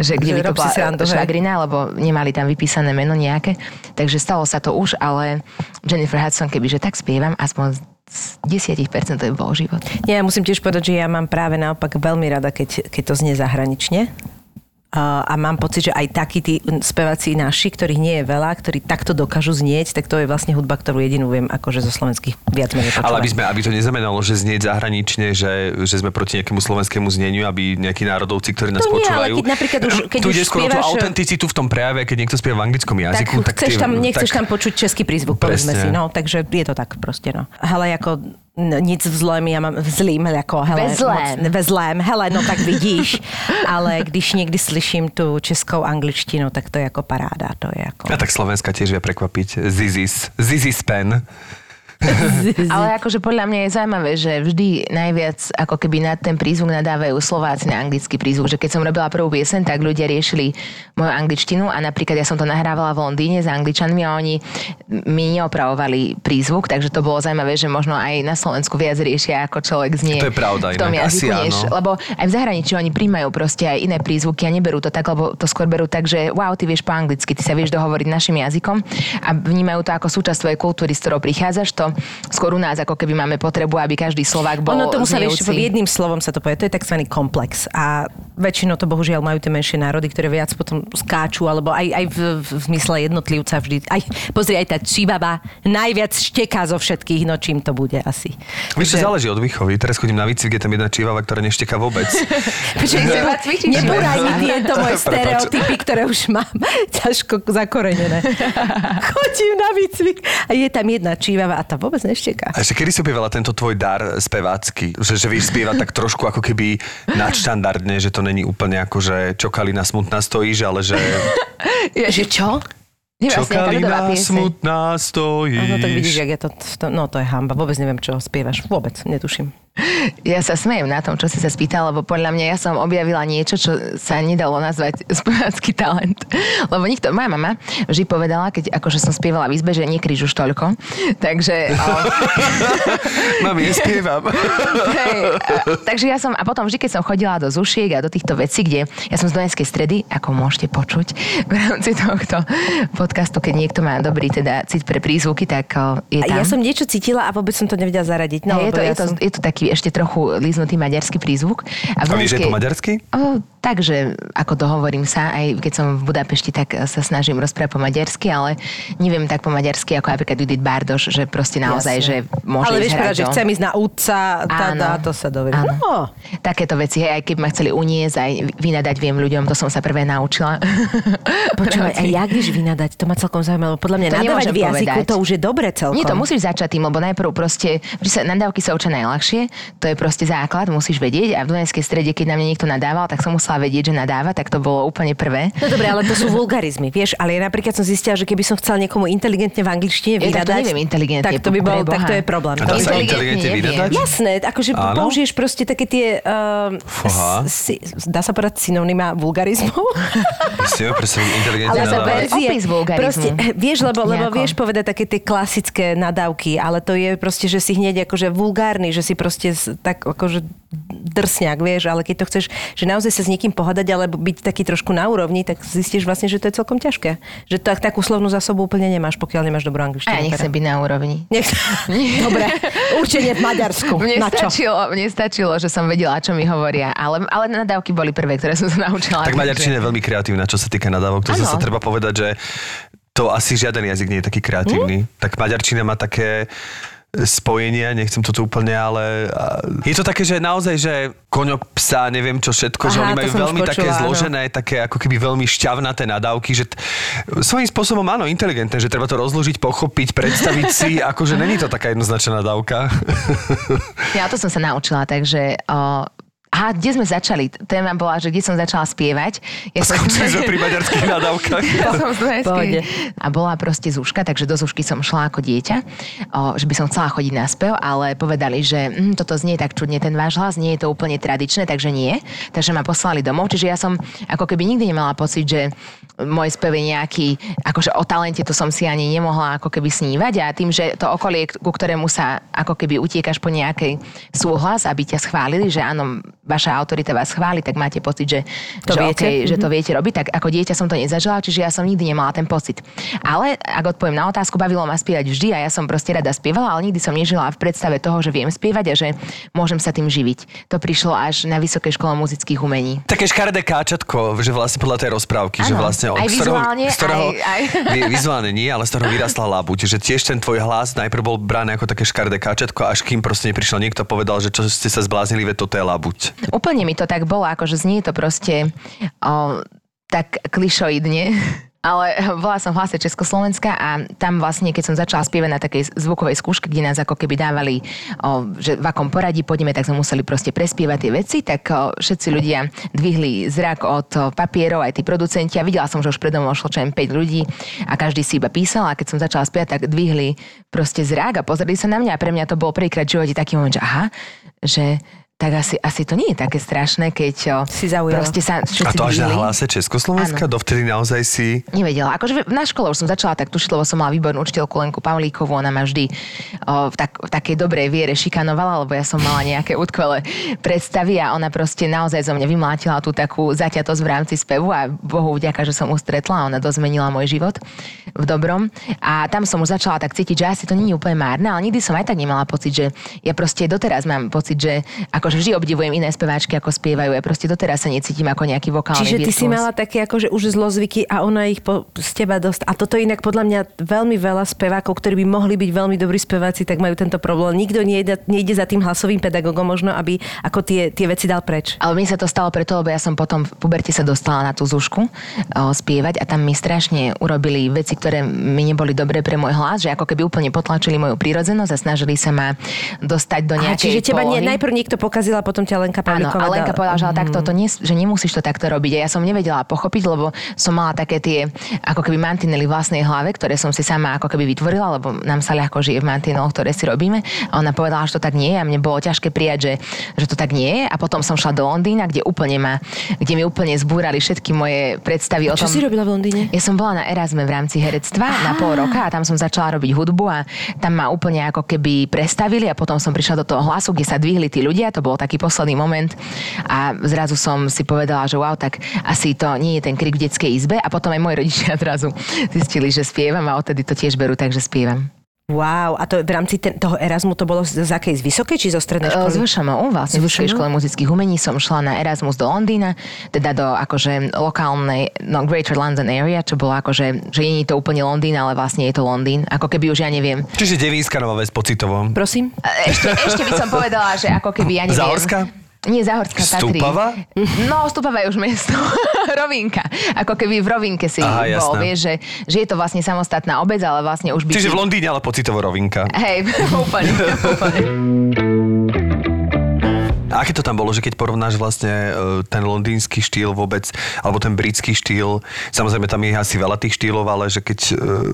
Speaker 4: že kde by to bola švagrina, lebo nemali tam vypísané meno nejaké. Takže stalo sa to už, ale Jennifer Hudson, kebyže tak spievam, aspoň 10% to je bol život.
Speaker 3: Ja musím tiež povedať, že ja mám práve naopak veľmi rada, keď, keď to znie zahranične a mám pocit, že aj takí tí speváci naši, ktorých nie je veľa, ktorí takto dokážu znieť, tak to je vlastne hudba, ktorú jedinú viem akože zo slovenských viac menej.
Speaker 2: Ale aby, sme, aby to neznamenalo, že znieť zahranične, že, že sme proti nejakému slovenskému zneniu, aby nejakí národovci, ktorí nás
Speaker 3: to
Speaker 2: počúvajú.
Speaker 3: Nie, ale keď napríklad už, keď
Speaker 2: tu
Speaker 3: už
Speaker 2: ide skôr
Speaker 3: spievaš...
Speaker 2: tú autenticitu v tom prejave, keď niekto spieva v anglickom jazyku.
Speaker 3: Tak, tak chceš
Speaker 2: tie,
Speaker 3: tam, nechceš
Speaker 2: tak...
Speaker 3: tam počuť český prízvuk, povedzme si. No, takže je to tak proste. No. Ale ako No, nic v zlém, já mám v zlým, jako hele,
Speaker 4: ve zlém.
Speaker 3: Moc, ve zlém, hele, no tak vidíš, ale když někdy slyším tu českou angličtinu, tak to je jako paráda, to je jako...
Speaker 2: A tak Slovenska tiež vie prekvapiť. Zizis, Zizis pen.
Speaker 4: Ale akože podľa mňa je zaujímavé, že vždy najviac ako keby na ten prízvuk nadávajú Slováci na anglický prízvuk. Že keď som robila prvú piesen, tak ľudia riešili moju angličtinu a napríklad ja som to nahrávala v Londýne s angličanmi a oni mi neopravovali prízvuk, takže to bolo zaujímavé, že možno aj na Slovensku viac riešia, ako človek znie
Speaker 2: to je pravda,
Speaker 4: v tom jazyku,
Speaker 2: Asi
Speaker 4: než,
Speaker 2: áno.
Speaker 4: lebo aj v zahraničí oni príjmajú proste aj iné prízvuky a neberú to tak, lebo to skôr berú tak, že wow, ty vieš po anglicky, ty sa vieš dohovoriť našim jazykom a vnímajú to ako súčasť tvojej kultúry, s ktorou prichádzaš, to skôr u nás ako keby máme potrebu, aby každý Slovák bol
Speaker 3: Ono tomu sa vieš, jedným slovom sa to povie, to je tzv. komplex. A väčšinou to bohužiaľ majú tie menšie národy, ktoré viac potom skáču, alebo aj, aj v, v, zmysle jednotlivca vždy. Aj, pozri, aj tá čivava najviac šteká zo všetkých, no čím to bude asi.
Speaker 2: Vieš, to záleží od výchovy. Teraz chodím na výcvik, je tam jedna čívava, ktorá nešteká vôbec.
Speaker 3: Nebúraj
Speaker 4: Ivan.
Speaker 3: mi tieto moje stereotypy, ktoré už mám ťažko zakorenené. Chodím na výcvik a je tam jedna čívava a tá vôbec nešteká.
Speaker 2: A ešte kedy si objavila tento tvoj dar spevácky? Že, že vieš spievať tak trošku ako keby nadštandardne, že to není úplne ako, že čokalina smutná stojíš, ale že
Speaker 3: Že čo?
Speaker 4: Ľudová
Speaker 2: čokalina smutná stojíš.
Speaker 3: No tak vidíš, jak je to, to, no to je hamba. Vôbec neviem, čo spievaš. Vôbec, netuším.
Speaker 4: Ja sa smejem na tom, čo si sa spýtal, lebo podľa mňa ja som objavila niečo, čo sa nedalo nazvať spevácky talent. Lebo nikto, moja mama vždy povedala, keď akože som spievala v izbe, že nekríž už toľko. Takže... O,
Speaker 2: Mami, nespievam.
Speaker 4: hej, takže ja som, a potom vždy, keď som chodila do Zušiek a do týchto vecí, kde ja som z Donetskej stredy, ako môžete počuť v rámci tohto podcastu, keď niekto má dobrý teda cit pre prízvuky, tak je
Speaker 3: A
Speaker 4: tam.
Speaker 3: ja som niečo cítila a vôbec som to nevedela zaradiť. No,
Speaker 4: je, to,
Speaker 3: ja
Speaker 4: je, to,
Speaker 3: som...
Speaker 4: je to taký ešte trochu líznutý maďarský prízvuk.
Speaker 2: A
Speaker 4: A,
Speaker 2: vieš,
Speaker 4: Dunajskej-
Speaker 2: po maďarsky?
Speaker 4: O, takže, ako dohovorím sa, aj keď som v Budapešti, tak sa snažím rozprávať po maďarsky, ale neviem tak po maďarsky, ako napríklad Judith Bardoš, že proste naozaj,
Speaker 3: Jasne.
Speaker 4: že môže
Speaker 3: Ale vieš povedať, že chcem ísť na údca, tá, to sa dovie. No.
Speaker 4: Takéto veci, hej, aj keď ma chceli uniesť, aj vynadať viem ľuďom, to som sa prvé naučila.
Speaker 3: Počúvaj, a jak vieš vynadať? To ma celkom zaujímalo. Podľa mňa
Speaker 4: To
Speaker 3: nadávať v jazyku,
Speaker 4: povedať.
Speaker 3: to už je dobre celkom.
Speaker 4: Nie, to musíš začať tým, lebo najprv proste, vždy sa nadávky sa učia najľahšie, to je proste základ, musíš vedieť a v Dunajskej strede, keď na mňa niekto nadával, tak som musela vedieť, že nadáva, tak to bolo úplne prvé.
Speaker 3: No dobre, ale to sú vulgarizmy, vieš, ale ja napríklad som zistila, že keby som chcela niekomu inteligentne v angličtine
Speaker 4: Je, tak to
Speaker 3: vynadať,
Speaker 4: neviem inteligentne,
Speaker 3: tak to by bol, tak to je problém.
Speaker 2: A
Speaker 3: To
Speaker 2: dá sa inteligentne vynadať?
Speaker 3: Jasné, akože
Speaker 2: Áno.
Speaker 3: použiješ proste také tie, uh,
Speaker 2: Fúha.
Speaker 3: si, dá sa povedať synonyma vulgarizmov?
Speaker 2: Si ho presne inteligentne
Speaker 3: Ale sa verzie,
Speaker 4: vulgarizmu.
Speaker 3: proste, vieš, lebo, lebo vieš povedať také tie klasické nadávky, ale to je proste, že si hneď akože vulgárny, že si proste s- tak akože drsňak, vieš, ale keď to chceš, že naozaj sa s niekým pohľadať, alebo byť taký trošku na úrovni, tak zistíš vlastne, že to je celkom ťažké. Že tak, takú slovnú zásobu úplne nemáš, pokiaľ nemáš dobrú angličtinu.
Speaker 4: A ja nechcem
Speaker 3: teda.
Speaker 4: byť na úrovni.
Speaker 3: Nech... Dobre, určite v Maďarsku.
Speaker 4: Mne
Speaker 3: na čo?
Speaker 4: stačilo, mne stačilo, že som vedela, čo mi hovoria, ale, ale nadávky boli prvé, ktoré som sa naučila.
Speaker 2: Tak maďarčina je veľmi kreatívna, čo sa týka nadávok. To
Speaker 4: Áno.
Speaker 2: zase treba povedať, že to asi žiaden jazyk nie je taký kreatívny. Tak maďarčina má také spojenia, nechcem to tu úplne, ale je to také, že naozaj, že koňok, psa, neviem čo všetko, že
Speaker 3: Aha,
Speaker 2: oni
Speaker 3: to
Speaker 2: majú veľmi také
Speaker 3: počula, áno.
Speaker 2: zložené, také ako keby veľmi šťavnaté nadávky, že t- svojím spôsobom áno, inteligentné, že treba to rozložiť, pochopiť, predstaviť si, akože není to taká jednoznačná nadávka.
Speaker 4: Ja to som sa naučila, takže... O, Aha, kde sme začali? Téma bola, že kde som začala spievať. Ja som
Speaker 2: Skončili sme pri maďarských nadávkach.
Speaker 4: Ja som. A bola proste Zúška, takže do Zúšky som šla ako dieťa, o, že by som chcela chodiť na spev, ale povedali, že hm, toto znie tak čudne, ten váš hlas nie je to úplne tradičné, takže nie. Takže ma poslali domov, čiže ja som ako keby nikdy nemala pocit, že môj spev je nejaký, akože o talente to som si ani nemohla ako keby snívať a tým, že to okolie, ku ktorému sa ako keby utiekaš po nejakej súhlas, aby ťa schválili, že áno, vaša autorita vás chváli, tak máte pocit, že
Speaker 3: To
Speaker 4: že,
Speaker 3: viete.
Speaker 4: okej, že to viete robiť, tak ako dieťa som to nezažila, čiže ja som nikdy nemala ten pocit. Ale ak odpoviem na otázku, bavilo ma spievať vždy a ja som proste rada spievala, ale nikdy som nežila v predstave toho, že viem spievať a že môžem sa tým živiť. To prišlo až na Vysokej škole muzických umení.
Speaker 2: Také škaredé káčatko, že vlastne podľa tej rozprávky, že
Speaker 4: Áno,
Speaker 2: vlastne
Speaker 4: aj
Speaker 2: z ktorého,
Speaker 4: vizuálne,
Speaker 2: z ktorého,
Speaker 4: aj- aj-
Speaker 2: Vi- vizuálne nie, ale z ktorého vyrastla labuť, že tiež ten tvoj hlas najprv bol braný ako také škaredé káčatko, až kým proste neprišiel niekto povedal, že čo ste sa zbláznili, veď toto je labuť.
Speaker 4: Úplne mi to tak bolo, akože znie to proste o, tak klišoidne. Ale bola som v hlase Československa a tam vlastne, keď som začala spievať na takej zvukovej skúške, kde nás ako keby dávali, o, že v akom poradí pôjdeme, tak sme museli proste prespievať tie veci, tak o, všetci ľudia dvihli zrak od papierov, aj tí producenti a videla som, že už predo mnou šlo čo len 5 ľudí a každý si iba písal a keď som začala spievať, tak dvihli proste zrak a pozreli sa na mňa a pre mňa to bol prvýkrát v živote taký moment, že aha, že tak asi, asi to nie je také strašné, keď
Speaker 3: Si zaujala.
Speaker 4: proste sa
Speaker 2: A
Speaker 4: všetci
Speaker 2: to až na
Speaker 4: dvihli.
Speaker 2: hlase Československa? Dovtedy naozaj si...
Speaker 4: Nevedela. Akože na škole už som začala tak tušiť, lebo som mala výbornú učiteľku Lenku Pavlíkovú. Ona ma vždy o, v, tak, v takej dobrej viere šikanovala, lebo ja som mala nejaké útkvelé predstavy a ona proste naozaj zo mňa vymlátila tú takú zaťatosť v rámci spevu a Bohu vďaka, že som ju stretla a ona dosť zmenila môj život v dobrom. A tam som už začala tak cítiť, že asi to nie je úplne márne, ale nikdy som aj tak nemala pocit, že ja proste doteraz mám pocit, že akože vždy obdivujem iné speváčky, ako spievajú. Ja proste doteraz sa necítim ako nejaký vokálny
Speaker 3: Čiže ty si mala také akože už zlozvyky a ona ich po, z teba dosť. A toto inak podľa mňa veľmi veľa spevákov, ktorí by mohli byť veľmi dobrí speváci, tak majú tento problém. Nikto nejde, nejde za tým hlasovým pedagógom možno, aby ako tie, tie veci dal preč.
Speaker 4: Ale mne sa to stalo preto, lebo ja som potom v puberte sa dostala na tú zušku o, spievať a tam mi strašne urobili veci, ktoré mi neboli dobré pre môj hlas, že ako keby úplne potlačili moju prírodzenosť a snažili sa ma dostať do nejakej
Speaker 3: čiže teba nie, najprv niekto pokazil a potom ťa Lenka
Speaker 4: Áno,
Speaker 3: Pavlíková
Speaker 4: a Lenka
Speaker 3: dala-
Speaker 4: povedala, že ale takto to nie, že nemusíš to takto robiť. A ja som nevedela pochopiť, lebo som mala také tie ako keby mantinely vlastnej hlave, ktoré som si sama ako keby vytvorila, lebo nám sa ľahko žije v mantineloch, ktoré si robíme. A ona povedala, že to tak nie je a mne bolo ťažké prijať, že, že to tak nie je. A potom som šla do Londýna, kde úplne ma, kde mi úplne zbúrali všetky moje predstavy o
Speaker 3: Čo
Speaker 4: tom.
Speaker 3: si robila v Londýne?
Speaker 4: Ja som bola na Erasme v rámci herectva na pol roka a tam som začala robiť hudbu a tam ma úplne ako keby prestavili a potom som prišla do toho hlasu, kde sa dvihli tí ľudia, to bol taký posledný moment a zrazu som si povedala, že wow, tak asi to nie je ten krik v detskej izbe a potom aj moji rodičia zrazu zistili, že spievam a odtedy to tiež berú, takže spievam.
Speaker 3: Wow, a to v rámci ten, toho Erasmu to bolo z, z akej? Z vysokej či zo strednej
Speaker 4: E,
Speaker 3: školy?
Speaker 4: Z VŠMU, vlastne v Vysokej
Speaker 3: VŠMU?
Speaker 4: škole muzických umení som šla na Erasmus do Londýna, teda do akože lokálnej, no Greater London area, čo bolo akože, že nie je to úplne Londýn, ale vlastne je to Londýn. Ako keby už ja neviem.
Speaker 2: Čiže Devínska Nová Ves pocitovo.
Speaker 3: Prosím?
Speaker 4: E, Ešte, ešte by som povedala, že ako keby ja neviem.
Speaker 2: Záhorská?
Speaker 4: Nie, Záhorská Tatry.
Speaker 2: Stupava?
Speaker 4: No, Stupava je už mesto. Rovinka. Ako keby v Rovinke si
Speaker 2: Aha,
Speaker 4: bol,
Speaker 2: jasné.
Speaker 4: vieš, že, že je to vlastne samostatná obec, ale vlastne už by
Speaker 2: Čiže v Londýne, ale pocitovo rovinka.
Speaker 4: Hej, úplne, úplne.
Speaker 2: A aké to tam bolo, že keď porovnáš vlastne e, ten londýnsky štýl vôbec, alebo ten britský štýl, samozrejme tam je asi veľa tých štýlov, ale že keď,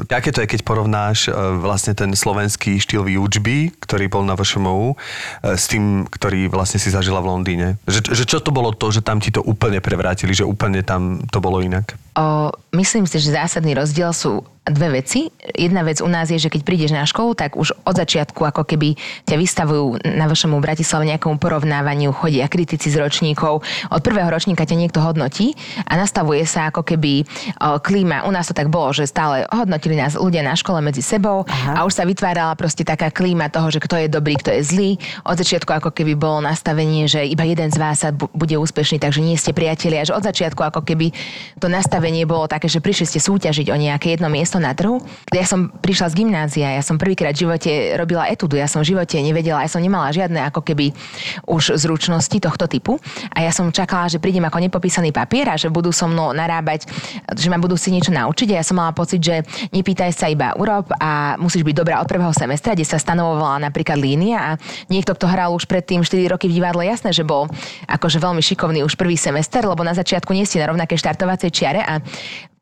Speaker 2: e, aké to je, keď porovnáš e, vlastne ten slovenský štýl výučby, ktorý bol na VŠMU, s tým, ktorý vlastne si zažila v Londýne. Že, že čo to bolo to, že tam ti to úplne prevrátili, že úplne tam to bolo inak?
Speaker 4: O, myslím si, že zásadný rozdiel sú dve veci. Jedna vec u nás je, že keď prídeš na školu, tak už od začiatku ako keby ťa vystavujú na vašemu Bratislave nejakomu porovnávaniu, chodia kritici z ročníkov. Od prvého ročníka ťa niekto hodnotí a nastavuje sa ako keby o, klíma. U nás to tak bolo, že stále hodnotili nás ľudia na škole medzi sebou
Speaker 3: Aha.
Speaker 4: a už sa vytvárala proste taká klíma toho, že kto je dobrý, kto je zlý. Od začiatku ako keby bolo nastavenie, že iba jeden z vás sa bu- bude úspešný, takže nie ste priatelia. Až od začiatku ako keby to nastavenie postavenie bolo také, že prišli ste súťažiť o nejaké jedno miesto na trhu. Ja som prišla z gymnázia, ja som prvýkrát v živote robila etudu, ja som v živote nevedela, ja som nemala žiadne ako keby už zručnosti tohto typu a ja som čakala, že prídem ako nepopísaný papier a že budú so mnou narábať, že ma budú si niečo naučiť a ja som mala pocit, že nepýtaj sa iba urob a musíš byť dobrá od prvého semestra, kde sa stanovovala napríklad línia a niekto, kto hral už predtým 4 roky v divadle, jasné, že bol akože veľmi šikovný už prvý semester, lebo na začiatku nie ste na rovnaké štartovacej čiare a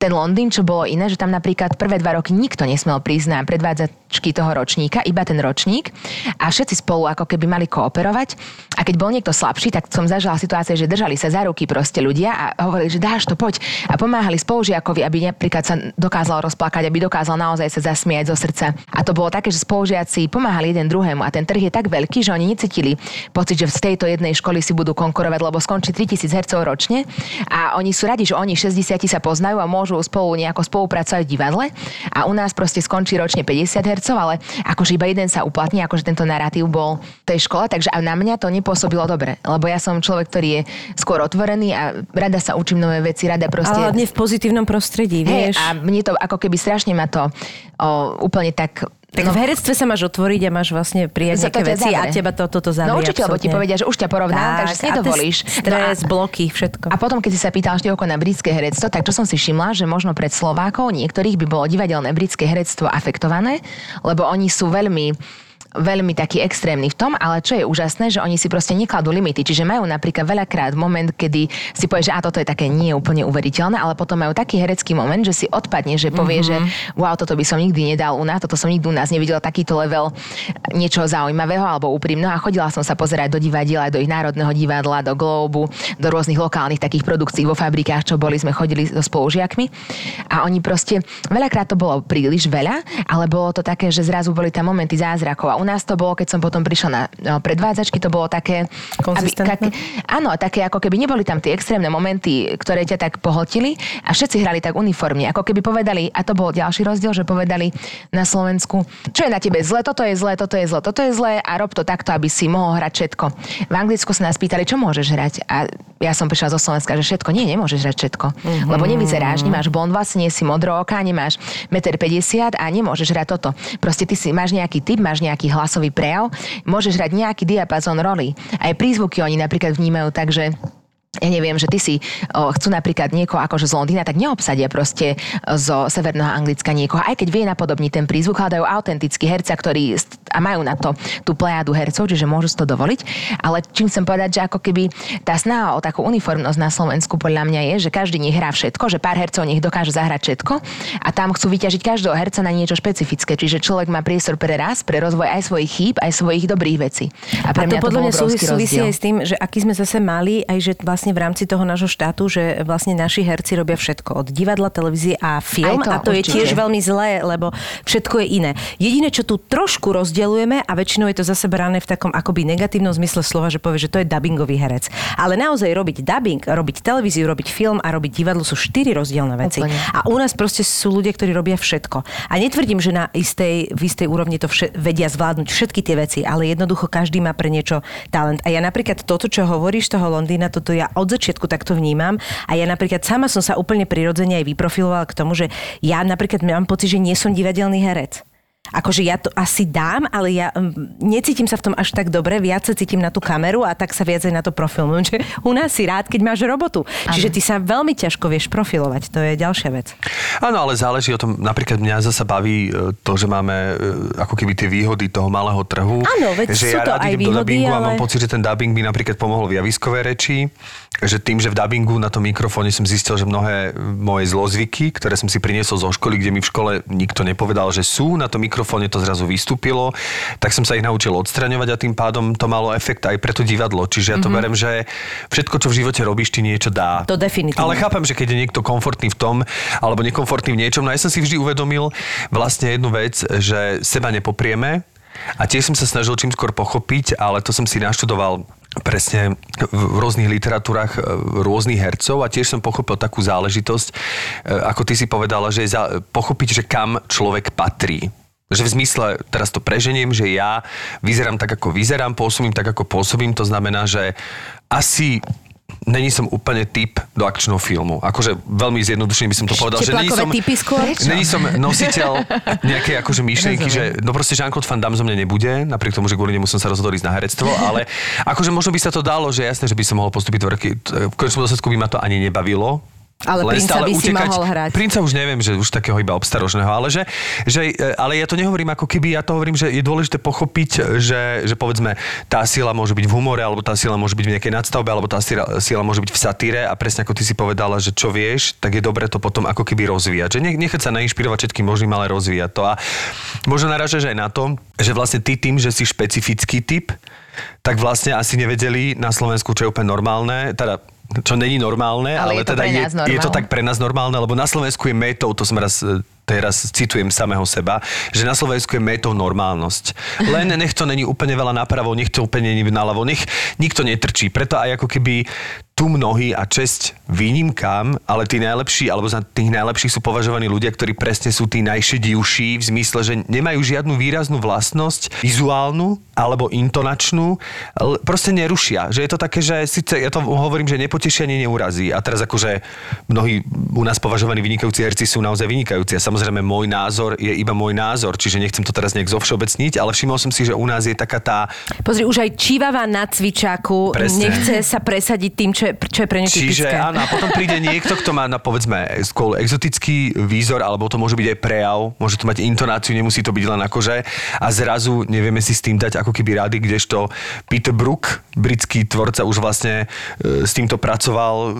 Speaker 4: ten Londýn, čo bolo iné, že tam napríklad prvé dva roky nikto nesmel prísť na predvádzačky toho ročníka, iba ten ročník a všetci spolu ako keby mali kooperovať. A keď bol niekto slabší, tak som zažila situácie, že držali sa za ruky proste ľudia a hovorili, že dáš to, poď. A pomáhali spolužiakovi, aby napríklad sa dokázal rozplakať, aby dokázal naozaj sa zasmiať zo srdca. A to bolo také, že spolužiaci pomáhali jeden druhému a ten trh je tak veľký, že oni necítili pocit, že z tejto jednej školy si budú konkurovať, lebo skončí 3000 hercov ročne a oni sú radi, že oni 60 sa poznajú a môžu spolu nejako spolupracovať v divadle a u nás proste skončí ročne 50 hercov, ale akože iba jeden sa uplatní, akože tento narratív bol v tej škole, takže aj na mňa to nepôsobilo dobre, lebo ja som človek, ktorý je skôr otvorený a rada sa učím nové veci, rada proste...
Speaker 3: Ale hlavne v pozitívnom prostredí, vieš.
Speaker 4: Hey, a mne to ako keby strašne ma to o, úplne tak
Speaker 3: tak no, v herectve sa máš otvoriť a máš vlastne prijať nejaké veci zavre. a teba to, toto zavrie.
Speaker 4: No určite, lebo ti povedia, že už ťa porovnám, tak, takže si nedovolíš.
Speaker 3: Stres, no a, bloky, všetko.
Speaker 4: A potom, keď si sa pýtal števko na britské herectvo, tak čo som si všimla, že možno pred Slovákov niektorých by bolo divadelné britské herectvo afektované, lebo oni sú veľmi veľmi taký extrémny v tom, ale čo je úžasné, že oni si proste nekladú limity. Čiže majú napríklad veľakrát moment, kedy si povie, že a toto je také nie úplne uveriteľné, ale potom majú taký herecký moment, že si odpadne, že povie, mm-hmm. že wow, toto by som nikdy nedal u nás, toto som nikdy u nás nevidela takýto level niečoho zaujímavého alebo úprimného a chodila som sa pozerať do divadiela, do ich národného divadla, do Globu, do rôznych lokálnych takých produkcií vo fabrikách, čo boli, sme chodili so spolužiakmi a oni proste, veľakrát to bolo príliš veľa, ale bolo to také, že zrazu boli tam momenty zázrakov a u nás to bolo, keď som potom prišla na no, predvádzačky, to bolo také... Aby, kak, áno, také ako keby neboli tam tie extrémne momenty, ktoré ťa tak pohotili a všetci hrali tak uniformne. Ako keby povedali, a to bol ďalší rozdiel, že povedali na Slovensku, čo je na tebe zle, toto je zle, toto je zle, toto je zle a rob to takto, aby si mohol hrať všetko. V Anglicku sa nás pýtali, čo môžeš hrať. A ja som prišla zo Slovenska, že všetko. Nie, nemôžeš hrať všetko. Mm-hmm. Lebo nevyzeráš, nemáš blond vlasy, nie si modrooká, nemáš 1,50 m a nemôžeš hrať toto. Proste ty si máš nejaký typ, máš nejaký hlasový prejav, môžeš hrať nejaký diapazon roli. Aj prízvuky oni napríklad vnímajú tak, že ja neviem, že ty si o, chcú napríklad niekoho akože z Londýna, tak neobsadia proste zo Severného Anglicka niekoho, aj keď vie napodobniť ten prízvuk, hľadajú autentický herca, ktorý a majú na to tú plejadu hercov, čiže môžu si to dovoliť. Ale čím chcem povedať, že ako keby tá snaha o takú uniformnosť na Slovensku podľa mňa je, že každý nech hrá všetko, že pár hercov nech dokáže zahrať všetko a tam chcú vyťažiť každého herca na niečo špecifické, čiže človek má priestor pre raz, pre rozvoj aj svojich chýb, aj svojich dobrých vecí.
Speaker 3: A, pre a to podľa mňa súvisí aj s tým, že aký sme zase mali, aj že vlastne vlastne v rámci toho nášho štátu, že vlastne naši herci robia všetko. Od divadla, televízie a film. To, a to určite. je tiež veľmi zlé, lebo všetko je iné. Jediné, čo tu trošku rozdeľujeme a väčšinou je to zase brané v takom akoby negatívnom zmysle slova, že povie, že to je dubbingový herec. Ale naozaj robiť dubbing, robiť televíziu, robiť film a robiť divadlo sú štyri rozdielne veci. Úplne. A u nás proste sú ľudia, ktorí robia všetko. A netvrdím, že na istej, v istej úrovni to vše, vedia zvládnuť všetky tie veci, ale jednoducho každý má pre niečo talent. A ja napríklad toto, čo hovoríš toho Londýna, toto ja od začiatku takto vnímam. A ja napríklad sama som sa úplne prirodzene aj vyprofilovala k tomu, že ja napríklad mám pocit, že nie som divadelný herec akože ja to asi dám, ale ja um, necítim sa v tom až tak dobre, viac sa cítim na tú kameru a tak sa viac aj na to profilmujem. Že u nás si rád, keď máš robotu. Ano. Čiže ty sa veľmi ťažko vieš profilovať, to je ďalšia vec.
Speaker 2: Áno, ale záleží o tom, napríklad mňa zasa baví e, to, že máme e, ako keby tie výhody toho malého trhu.
Speaker 3: Áno, veď
Speaker 2: že
Speaker 3: sú
Speaker 2: ja
Speaker 3: to
Speaker 2: rád
Speaker 3: aj
Speaker 2: idem
Speaker 3: výhody,
Speaker 2: do dubbingu
Speaker 3: ale...
Speaker 2: a mám pocit, že ten dubbing by napríklad pomohol v javiskovej reči, že tým, že v dubbingu na tom mikrofóne som zistil, že mnohé moje zlozvyky, ktoré som si priniesol zo školy, kde mi v škole nikto nepovedal, že sú, na tom mikrofóne to zrazu vystúpilo, tak som sa ich naučil odstraňovať a tým pádom to malo efekt aj pre to divadlo. Čiže ja to mm-hmm. berem, že všetko, čo v živote robíš, ti niečo dá.
Speaker 3: To definitívne.
Speaker 2: Ale chápem, že keď je niekto komfortný v tom, alebo nekomfortný v niečom, no ja som si vždy uvedomil vlastne jednu vec, že seba nepoprieme, a tiež som sa snažil čím skôr pochopiť, ale to som si naštudoval presne v rôznych literatúrach e, rôznych hercov a tiež som pochopil takú záležitosť, e, ako ty si povedala, že je za, pochopiť, že kam človek patrí. Že v zmysle, teraz to preženiem, že ja vyzerám tak, ako vyzerám, pôsobím tak, ako pôsobím, to znamená, že asi není som úplne typ do akčného filmu. Akože veľmi zjednodušene by som to povedal, že není som,
Speaker 3: typy skôr?
Speaker 2: Není som nositeľ nejakej akože myšlienky, že no proste Jean-Claude Van Damme zo mňa nebude, napriek tomu, že kvôli nemu som sa rozhodol ísť na herectvo, ale akože možno by sa to dalo, že jasné, že by som mohol postúpiť roky. V konečnom dôsledku by ma to ani nebavilo,
Speaker 3: Ale
Speaker 2: len
Speaker 3: princa by si
Speaker 2: utekať.
Speaker 3: mohol hrať.
Speaker 2: Princa už neviem, že už takého iba obstarožného, ale, že, že, e, ale ja to nehovorím ako keby, ja to hovorím, že je dôležité pochopiť, že, že povedzme tá sila môže byť v humore, alebo tá sila môže byť v nejakej nadstavbe, alebo tá sila, sila môže byť v satíre a presne ako ty si povedala, že čo vieš, tak je dobre to potom ako keby rozvíjať. Že ne, nechať sa nainšpirovať všetkým možným, ale rozvíjať to. A možno narážaš aj na to, že vlastne ty tým, že si špecifický typ, tak vlastne asi nevedeli na Slovensku, čo je úplne normálne, teda čo není normálne,
Speaker 4: Ale
Speaker 2: ale,
Speaker 4: je to
Speaker 2: teda je, je to tak pre nás normálne, lebo na Slovensku je metou, to som raz e, teraz citujem samého seba, že na Slovensku je metou normálnosť. Len nech to není úplne veľa napravo, nech to úplne není naľavo, nech nikto netrčí. Preto aj ako keby tu mnohí a česť výnimkám, ale tí najlepší, alebo za tých najlepších sú považovaní ľudia, ktorí presne sú tí najšedivší v zmysle, že nemajú žiadnu výraznú vlastnosť, vizuálnu alebo intonačnú, proste nerušia. Že je to také, že síce ja to hovorím, že nepotešia ani neurazí. A teraz akože mnohí u nás považovaní vynikajúci herci sú naozaj vynikajúci. A samozrejme môj názor je iba môj názor, čiže nechcem to teraz nejak zovšeobecniť, ale všimol som si, že u nás je taká tá
Speaker 3: Pozri, už aj čívava na cvičáku
Speaker 2: Presne.
Speaker 3: nechce sa presadiť tým, čo je, čo je pre ňu
Speaker 2: Čiže
Speaker 3: typické.
Speaker 2: áno, a potom príde niekto, kto má na povedzme skôr exotický výzor, alebo to môže byť aj prejav, môže to mať intonáciu, nemusí to byť len akože a zrazu nevieme si s tým dať ako keby rady, kdežto Peter Brook, britský tvorca, už vlastne e, s týmto pracoval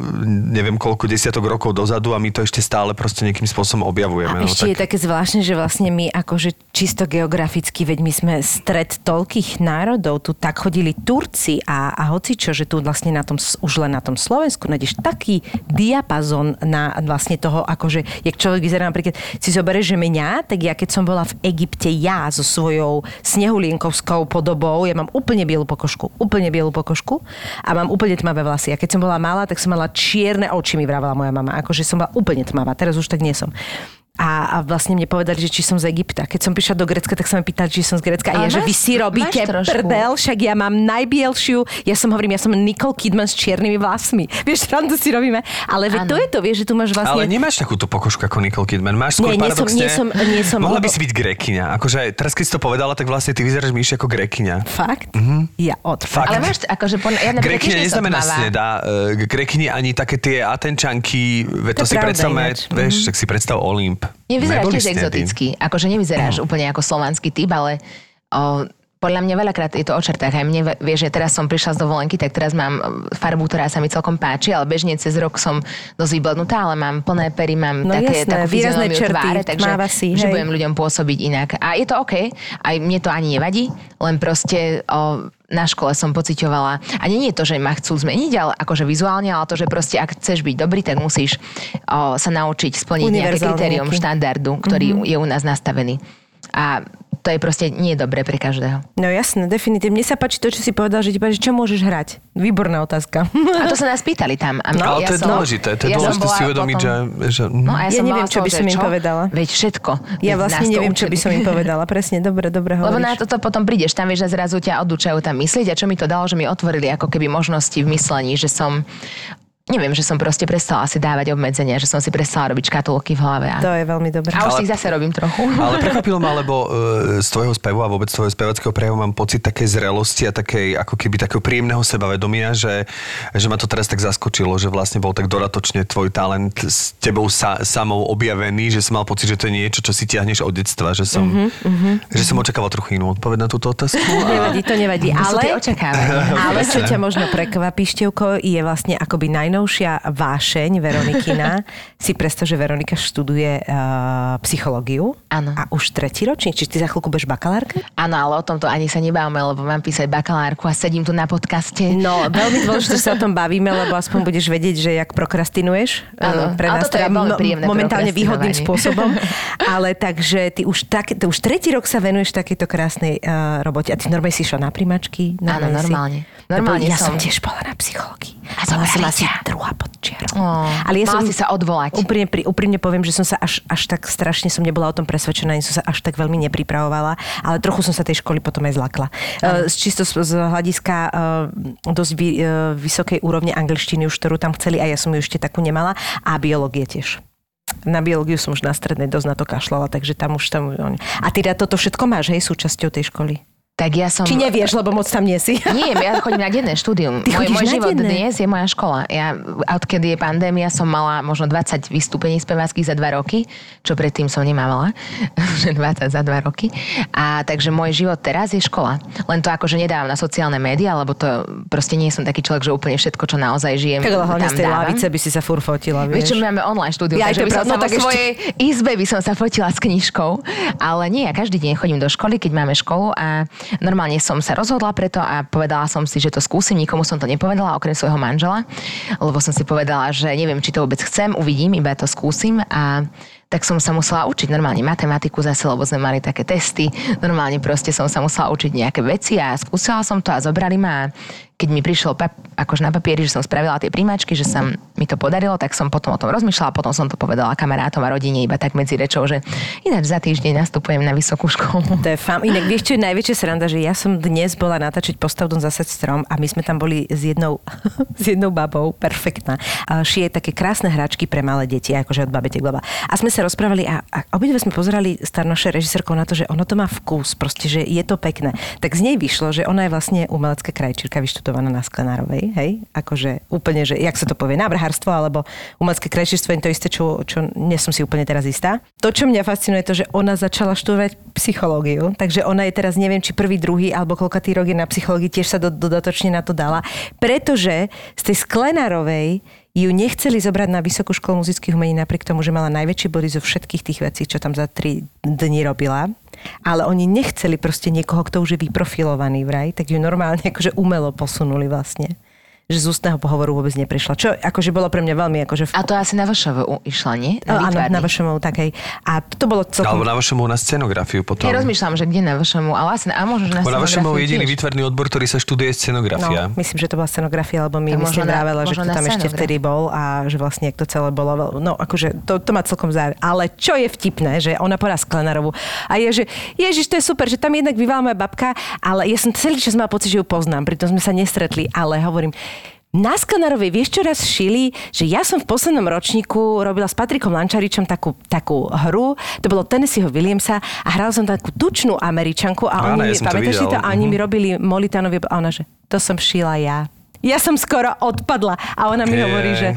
Speaker 2: neviem koľko desiatok rokov dozadu a my to ešte stále proste nejakým spôsobom objavujeme.
Speaker 3: A ešte je také zvláštne, že vlastne my akože čisto geograficky, veď my sme stred toľkých národov, tu tak chodili Turci a, a hocičo, že tu vlastne na tom, už len na tom Slovensku nájdeš taký diapazon na vlastne toho, akože, jak človek vyzerá napríklad, si zoberieš, že mňa, tak ja keď som bola v Egypte, ja so svojou snehulienkovskou podobou, ja mám úplne bielu pokožku, úplne bielu pokožku a mám úplne tmavé vlasy. A keď som bola malá, tak som mala čierne oči, mi vravela moja mama. Akože som bola úplne tmavá, teraz už tak nie som. A, a vlastne mne povedali, že či som z Egypta. Keď som prišla do Grecka, tak sa ma pýtali, či som z Grecka. A
Speaker 4: Ale
Speaker 3: ja, že vy si robíte prdel, však ja mám najbielšiu. Ja som hovorím, ja som Nicole Kidman s čiernymi vlasmi. Vieš, randu si robíme. Ale
Speaker 4: Áno.
Speaker 3: to je to, vieš, že tu máš vlastne...
Speaker 2: Ale nemáš takúto pokožku ako Nicole Kidman. Máš skôr
Speaker 3: Nie, nie som- nie som- nie som,
Speaker 2: mohla by
Speaker 3: lebo-
Speaker 2: si byť grekyňa. Akože teraz, keď si to povedala, tak vlastne ty vyzeráš myši ako grekyňa.
Speaker 3: Fakt? Ja od
Speaker 2: Fakt.
Speaker 4: Ale máš, akože, pon- ja
Speaker 2: Grekyňa neznamená sneda. E, Grekyni ani také tie atenčanky,
Speaker 3: To
Speaker 2: to,
Speaker 3: je
Speaker 2: si predstavme, vieš, tak si predstav Olymp.
Speaker 4: Nevyzeráš
Speaker 2: Neboli
Speaker 4: tiež exoticky. Akože nevyzeráš úplne ako slovanský typ, ale o, podľa mňa veľakrát je to o čertách. Aj mne, vieš, že teraz som prišla z dovolenky, tak teraz mám farbu, ktorá sa mi celkom páči, ale bežne cez rok som dosť vyblednutá, ale mám plné pery, mám
Speaker 3: No
Speaker 4: také,
Speaker 3: jasné,
Speaker 4: takú
Speaker 3: výrazné čerty,
Speaker 4: tváre, takže
Speaker 3: si,
Speaker 4: že budem ľuďom pôsobiť inak. A je to OK, aj mne to ani nevadí, len proste o, na škole som pociťovala, a nie je to, že ma chcú zmeniť, ale akože vizuálne, ale to, že proste ak chceš byť dobrý, tak musíš o, sa naučiť splniť nejaké kritérium
Speaker 3: nejaký.
Speaker 4: štandardu, ktorý mm-hmm. je u nás nastavený. A to je proste nie dobré pre každého.
Speaker 3: No jasné, definitívne. Mne sa páči to, čo si povedal, že ti páči, čo môžeš hrať. Výborná otázka.
Speaker 4: A to sa nás pýtali tam. A
Speaker 2: No, ale
Speaker 4: ja
Speaker 2: to je
Speaker 4: som-
Speaker 2: dôležité, to je
Speaker 4: ja
Speaker 2: dôležité si uvedomiť, že...
Speaker 4: potom-
Speaker 2: že
Speaker 4: No a ja,
Speaker 3: Ja
Speaker 4: som
Speaker 3: neviem, čo by
Speaker 4: že
Speaker 3: som im povedala.
Speaker 4: Veď všetko.
Speaker 3: Ja
Speaker 4: Veď
Speaker 3: vlastne neviem, čo by som im povedala. Presne, dobre, dobre
Speaker 4: Lebo
Speaker 3: hovoríš.
Speaker 4: na toto potom prídeš tam, vieš, že zrazu ťa odúčajú tam myslieť a čo mi to dalo, že mi otvorili ako keby možnosti v myslení, že som neviem, že som proste prestala si dávať obmedzenia, že som si prestala robiť škatulky v hlave. A,
Speaker 3: To je veľmi dobré.
Speaker 4: a už
Speaker 2: Ale-
Speaker 4: si ich zase robím trochu.
Speaker 2: Ale prekvapilo ma, lebo e, z tvojho spevu a vôbec z tvojho spevackého prejavu mám pocit takej zrelosti a takej, ako keby takého príjemného sebavedomia, že, že ma to teraz tak zaskočilo, že vlastne bol tak dodatočne tvoj talent s tebou sa, samou objavený, že som mal pocit, že to je niečo, čo si tiahneš od detstva, že som,
Speaker 3: Mhm,
Speaker 2: že som očakával trochu inú odpoveď na túto otázku. A...
Speaker 3: Nevadí, to nevadí. Ale, ale čo ťa možno prekvapí, Števko, je vlastne akoby najnovšia vášeň Veronikina. si predstav, že Veronika študuje uh, psychológiu.
Speaker 4: Áno.
Speaker 3: A už tretí ročník. Či ty za chvíľku budeš bakalárka?
Speaker 4: Áno, ale o tomto ani sa nebávame, lebo mám písať bakalárku a sedím tu na podcaste.
Speaker 3: No, veľmi dôležité, že sa o tom bavíme, lebo aspoň budeš vedieť, že jak prokrastinuješ.
Speaker 4: Áno,
Speaker 3: Eh, Pre
Speaker 4: ale
Speaker 3: nás teda mo- momentálne výhodným spôsobom. Ale takže ty už, tak, ty už tretí rok sa venuješ takejto krásnej uh, robote. A ty normálne si išla na primačky?
Speaker 4: Áno,
Speaker 3: si-
Speaker 4: normálne. Normálne
Speaker 3: ja som
Speaker 4: som.
Speaker 3: tiež bola na psychológii.
Speaker 4: A som
Speaker 3: asi druhá pod čiarou.
Speaker 4: Ó, mala si sa odvolať.
Speaker 3: Úprimne, pri- úprimne poviem, že som sa až, až tak strašne som nebola o tom presvedčená presvedčená, som sa až tak veľmi nepripravovala, ale trochu som sa tej školy potom aj zlakla. Uh, čisto z, z hľadiska uh, dosť vy, uh, vysokej úrovne angličtiny už, ktorú tam chceli a ja som ju ešte takú nemala a biológie tiež na biológiu som už na strednej dosť na to kašľala, takže tam už tam... A teda toto všetko máš, hej, súčasťou tej školy?
Speaker 4: Tak ja som...
Speaker 3: Či nevieš, lebo moc tam nie si?
Speaker 4: Nie, ja chodím na denné štúdium.
Speaker 3: Ty
Speaker 4: môj môj život
Speaker 3: denné?
Speaker 4: dnes je moja škola. Ja, odkedy je pandémia, som mala možno 20 vystúpení speváckých za 2 roky, čo predtým som nemávala, že 20 za 2 roky. A takže môj život teraz je škola. Len to akože nedávam na sociálne médiá, lebo to proste nie som taký človek, že úplne všetko, čo naozaj žijem,
Speaker 3: Tak ale
Speaker 4: tam
Speaker 3: z tej
Speaker 4: dávam.
Speaker 3: lavice by si sa fur fotila,
Speaker 4: Vieš,
Speaker 3: vieš.
Speaker 4: čo máme online štúdium,
Speaker 3: Ja,
Speaker 4: takže by som sa
Speaker 3: no
Speaker 4: vo
Speaker 3: tak ešte-
Speaker 4: svojej izbe by som sa fotila s knižkou. Ale nie, ja každý deň chodím do školy, keď máme školu a normálne som sa rozhodla preto a povedala som si, že to skúsim, nikomu som to nepovedala, okrem svojho manžela, lebo som si povedala, že neviem, či to vôbec chcem, uvidím, iba to skúsim a tak som sa musela učiť normálne matematiku zase, lebo sme mali také testy. Normálne proste som sa musela učiť nejaké veci a skúsila som to a zobrali ma. Keď mi prišlo pap- akože na papieri, že som spravila tie príjmačky, že sa mi to podarilo, tak som potom o tom rozmýšľala, potom som to povedala kamarátom a rodine iba tak medzi rečou, že ináč za týždeň nastupujem na vysokú školu.
Speaker 3: To je fam. Inak vieš, čo je najväčšia sranda, že ja som dnes bola natáčať postavdom zase strom a my sme tam boli s jednou, s jednou babou, perfektná. A šije také krásne hračky pre malé deti, akože od babetiek baba. A sme sa rozprávali a, a obidve sme pozerali starnošie režisérkou na to, že ono to má vkus, proste, že je to pekné. Tak z nej vyšlo, že ona je vlastne umelecká krajčírka vyštudovaná na Sklenárovej, hej? Akože úplne, že jak sa to povie, návrhárstvo alebo umelecké krajčírstvo je to isté, čo, čo nie som si úplne teraz istá. To, čo mňa fascinuje, je to, že ona začala študovať psychológiu, takže ona je teraz, neviem, či prvý, druhý alebo koľkatý rok je na psychológii, tiež sa do, dodatočne na to dala, pretože z tej Sklenárovej ju nechceli zobrať na Vysokú školu muzických umení napriek tomu, že mala najväčšie body zo všetkých tých vecí, čo tam za tri dni robila. Ale oni nechceli proste niekoho, kto už je vyprofilovaný vraj, tak ju normálne akože umelo posunuli vlastne. Že z ústneho pohovoru vôbec neprišla. Čo akože bolo pre mňa veľmi akože...
Speaker 4: A to asi na vašovu išla, nie?
Speaker 3: O, áno, na vašom takej. A to bolo celkom...
Speaker 2: Alebo na vašom na scenografiu potom.
Speaker 4: Ja rozmýšľam, že kde na vašomu, ale asi, a možno, že na
Speaker 2: Bo na
Speaker 4: scenografiu
Speaker 2: jediný výtvarný odbor, ktorý sa študuje scenografia.
Speaker 3: No, myslím, že to bola scenografia, lebo mi
Speaker 4: Tak
Speaker 3: myslím
Speaker 4: možno na-
Speaker 3: vravela, že to
Speaker 4: na
Speaker 3: tam ešte vtedy bol a že vlastne jak to celé bolo. No akože to, to ma celkom záver. Ale čo je vtipné, že ona porá Sklenarovú a je, že ježiš, to je super, že tam jednak bývala moja babka, ale ja som celý čas mala pocit, že ju poznám, pritom sme sa nestretli, ale hovorím, na Sklenarovej, vieš, čo raz šili, že ja som v poslednom ročníku robila s Patrikom Lančaričom takú, takú hru, to bolo Tennesseeho Williamsa a hrala som takú tučnú Američanku a
Speaker 2: Áno,
Speaker 3: oni,
Speaker 2: ja to
Speaker 3: pamätáš to,
Speaker 2: videl.
Speaker 3: a oni
Speaker 2: Mhm.
Speaker 3: mi robili Molitanovi a ona, že to som šila ja. Ja som skoro odpadla a ona mi
Speaker 2: Je.
Speaker 3: hovorí, že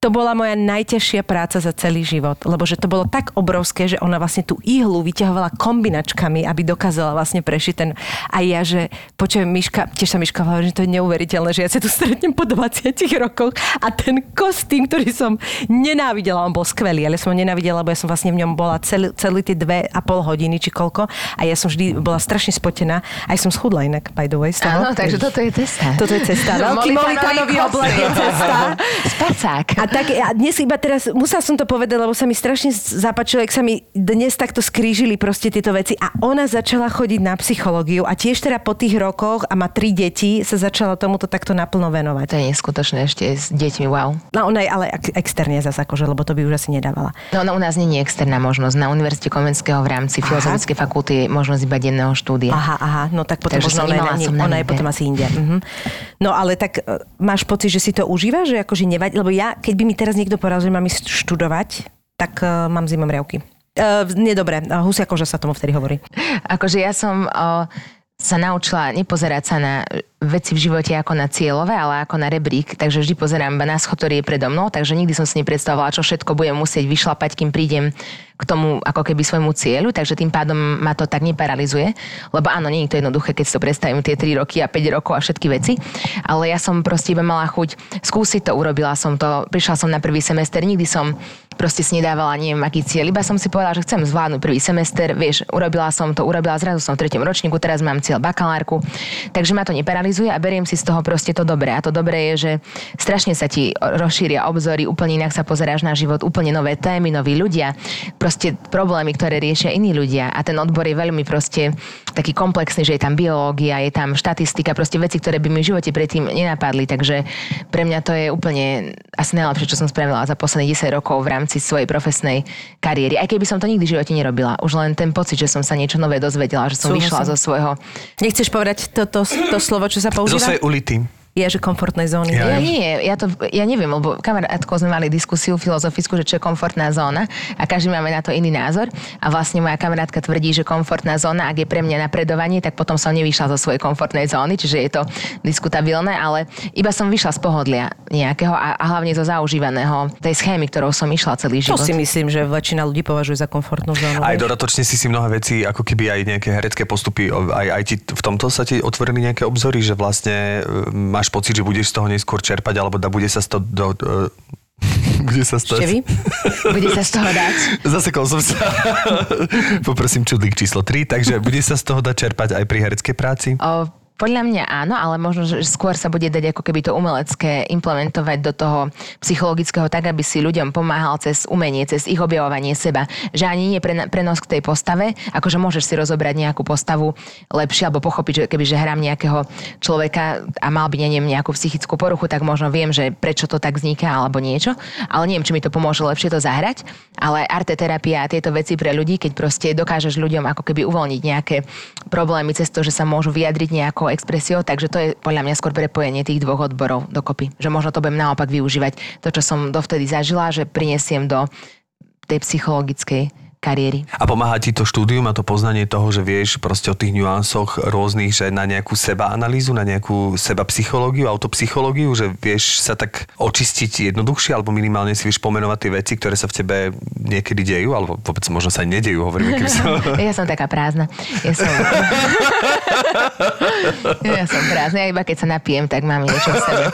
Speaker 3: to bola moja najťažšia práca za celý život, lebo že to bolo tak obrovské, že ona vlastne tú ihlu vyťahovala kombinačkami, aby dokázala vlastne prešiť ten... A ja, že počujem, Miška, tiež sa Miška hovorí, že to je neuveriteľné, že ja sa tu stretnem po 20 rokoch a ten kostým, ktorý som nenávidela, on bol skvelý, ale som ho nenávidela, lebo ja som vlastne v ňom bola celý, celý tie dve a pol hodiny či koľko a ja som vždy bola strašne spotená, aj som schudla inak, by the way, z toho.
Speaker 4: Áno, takže toto je cesta.
Speaker 3: Toto je cesta. Veľký molitanový oblek je cesta.
Speaker 4: Spacák.
Speaker 3: A tak a dnes iba teraz, musela som to povedať, lebo sa mi strašne zapáčilo, jak sa mi dnes takto skrížili proste tieto veci a ona začala chodiť na psychológiu a tiež teda po tých rokoch a má tri deti sa začala tomuto takto naplno venovať.
Speaker 4: To je neskutočné ešte s deťmi, wow.
Speaker 3: No ona je ale ex- externe zase akože, lebo to by už asi nedávala.
Speaker 4: No, no u nás nie je externá možnosť. Na Univerzite Komenského v rámci Filozofickej fakulty je možnosť iba denného štúdia.
Speaker 3: Aha, aha, no tak potom
Speaker 4: Takže
Speaker 3: možno ona,
Speaker 4: na
Speaker 3: ona je potom asi inde. Mhm. No ale tak e, máš pocit, že si to užívaš, že akože nevadí, lebo ja, keď by mi teraz niekto povedal, že mám ísť študovať, tak uh, mám zimom riavky. Uh, nie uh, husia koža sa tomu vtedy hovorí.
Speaker 4: Akože ja som o, sa naučila nepozerať sa na veci v živote ako na cieľové, ale ako na rebrík, takže vždy pozerám iba na schod, ktorý je predo mnou, takže nikdy som si nepredstavovala, čo všetko budem musieť vyšlapať, kým prídem k tomu ako keby svojmu cieľu, takže tým pádom ma to tak neparalizuje, lebo áno, nie je to jednoduché, keď si to predstavím tie 3 roky a 5 rokov a všetky veci, ale ja som proste iba mala chuť skúsiť to, urobila som to, prišla som na prvý semester, nikdy som proste si nedávala neviem aký cieľ, iba som si povedala, že chcem zvládnuť prvý semester, vieš, urobila som to, urobila zrazu som v treťom ročníku, teraz mám cieľ bakalárku, takže ma to neparalizuje analizuje a beriem si z toho proste to dobré. A to dobré je, že strašne sa ti rozšíria obzory, úplne inak sa pozeráš na život, úplne nové témy, noví ľudia, proste problémy, ktoré riešia iní ľudia. A ten odbor je veľmi proste taký komplexný, že je tam biológia, je tam štatistika, proste veci, ktoré by mi v živote predtým nenapadli. Takže pre mňa to je úplne asi najlepšie, čo som spravila za posledných 10 rokov v rámci svojej profesnej kariéry. Aj keby som to nikdy v živote nerobila. Už len ten pocit, že som sa niečo nové dozvedela, že som
Speaker 3: Súhlasím.
Speaker 4: vyšla zo svojho
Speaker 3: Nechceš povedať to, to, to slovo, čo sa
Speaker 2: Zo
Speaker 3: používa?
Speaker 2: svojej ulity.
Speaker 3: Je, že komfortnej zóny.
Speaker 2: Ja-
Speaker 4: Ja nie, ja to, ja neviem, lebo kamarátko sme mali diskusiu filozofickú, že čo je komfortná zóna a každý máme na to iný názor a vlastne moja kamarátka tvrdí, že komfortná zóna, ak je pre mňa napredovanie, tak potom som nevyšla zo svojej komfortnej zóny, čiže je to diskutabilné, ale iba som vyšla z pohodlia nejakého a, a hlavne zo zaužívaného tej schémy, ktorou som išla celý
Speaker 3: To
Speaker 4: život.
Speaker 3: si myslím, že väčšina ľudí považuje za komfortnú zónu.
Speaker 2: Aj dodatočne si si mnohé veci, ako keby aj nejaké herecké postupy, aj, aj ti v tomto sa ti otvorili nejaké obzory, že vlastne e, máš pocit, že budeš z toho neskôr čerpať, alebo da bude sa z toho... Do, e, bude sa stať...
Speaker 3: vy?
Speaker 4: Bude sa z toho dať.
Speaker 2: Zasekol som sa. Poprosím čudlík číslo 3, takže bude sa z toho dať čerpať aj pri hereckej práci?
Speaker 4: O, podľa mňa áno, ale možno, že skôr sa bude dať ako keby to umelecké implementovať do toho psychologického tak, aby si ľuďom pomáhal cez umenie, cez ich objavovanie seba. Že ani nie pre, prenos k tej postave, akože môžeš si rozobrať nejakú postavu lepšie alebo pochopiť, že keby že hrám nejakého človeka a mal by neviem nejakú psychickú poruchu, tak možno viem, že prečo to tak vzniká alebo niečo, ale neviem, či mi to pomôže lepšie to zahrať, ale arteterapia a tieto veci pre ľudí, keď proste dokážeš ľuďom ako keby uvoľniť nejaké problémy cez to, že sa môžu vyjadriť nejakou expresiou, takže to je podľa mňa skôr prepojenie tých dvoch odborov dokopy. Že možno to budem naopak využívať to, čo som dovtedy zažila, že prinesiem do tej psychologickej kariéry.
Speaker 2: A pomáha ti to štúdium a to poznanie toho, že vieš proste o tých nuansoch rôznych, že na nejakú seba analýzu, na nejakú seba psychológiu, autopsychológiu, že vieš sa tak očistiť jednoduchšie, alebo minimálne si vieš pomenovať tie veci, ktoré sa v tebe niekedy dejú, alebo vôbec možno sa aj nedejú, hovoríme, keby som...
Speaker 4: Ja som taká prázdna. Ja som... ja som prázdna. Ja iba keď sa napijem, tak mám niečo v sebe.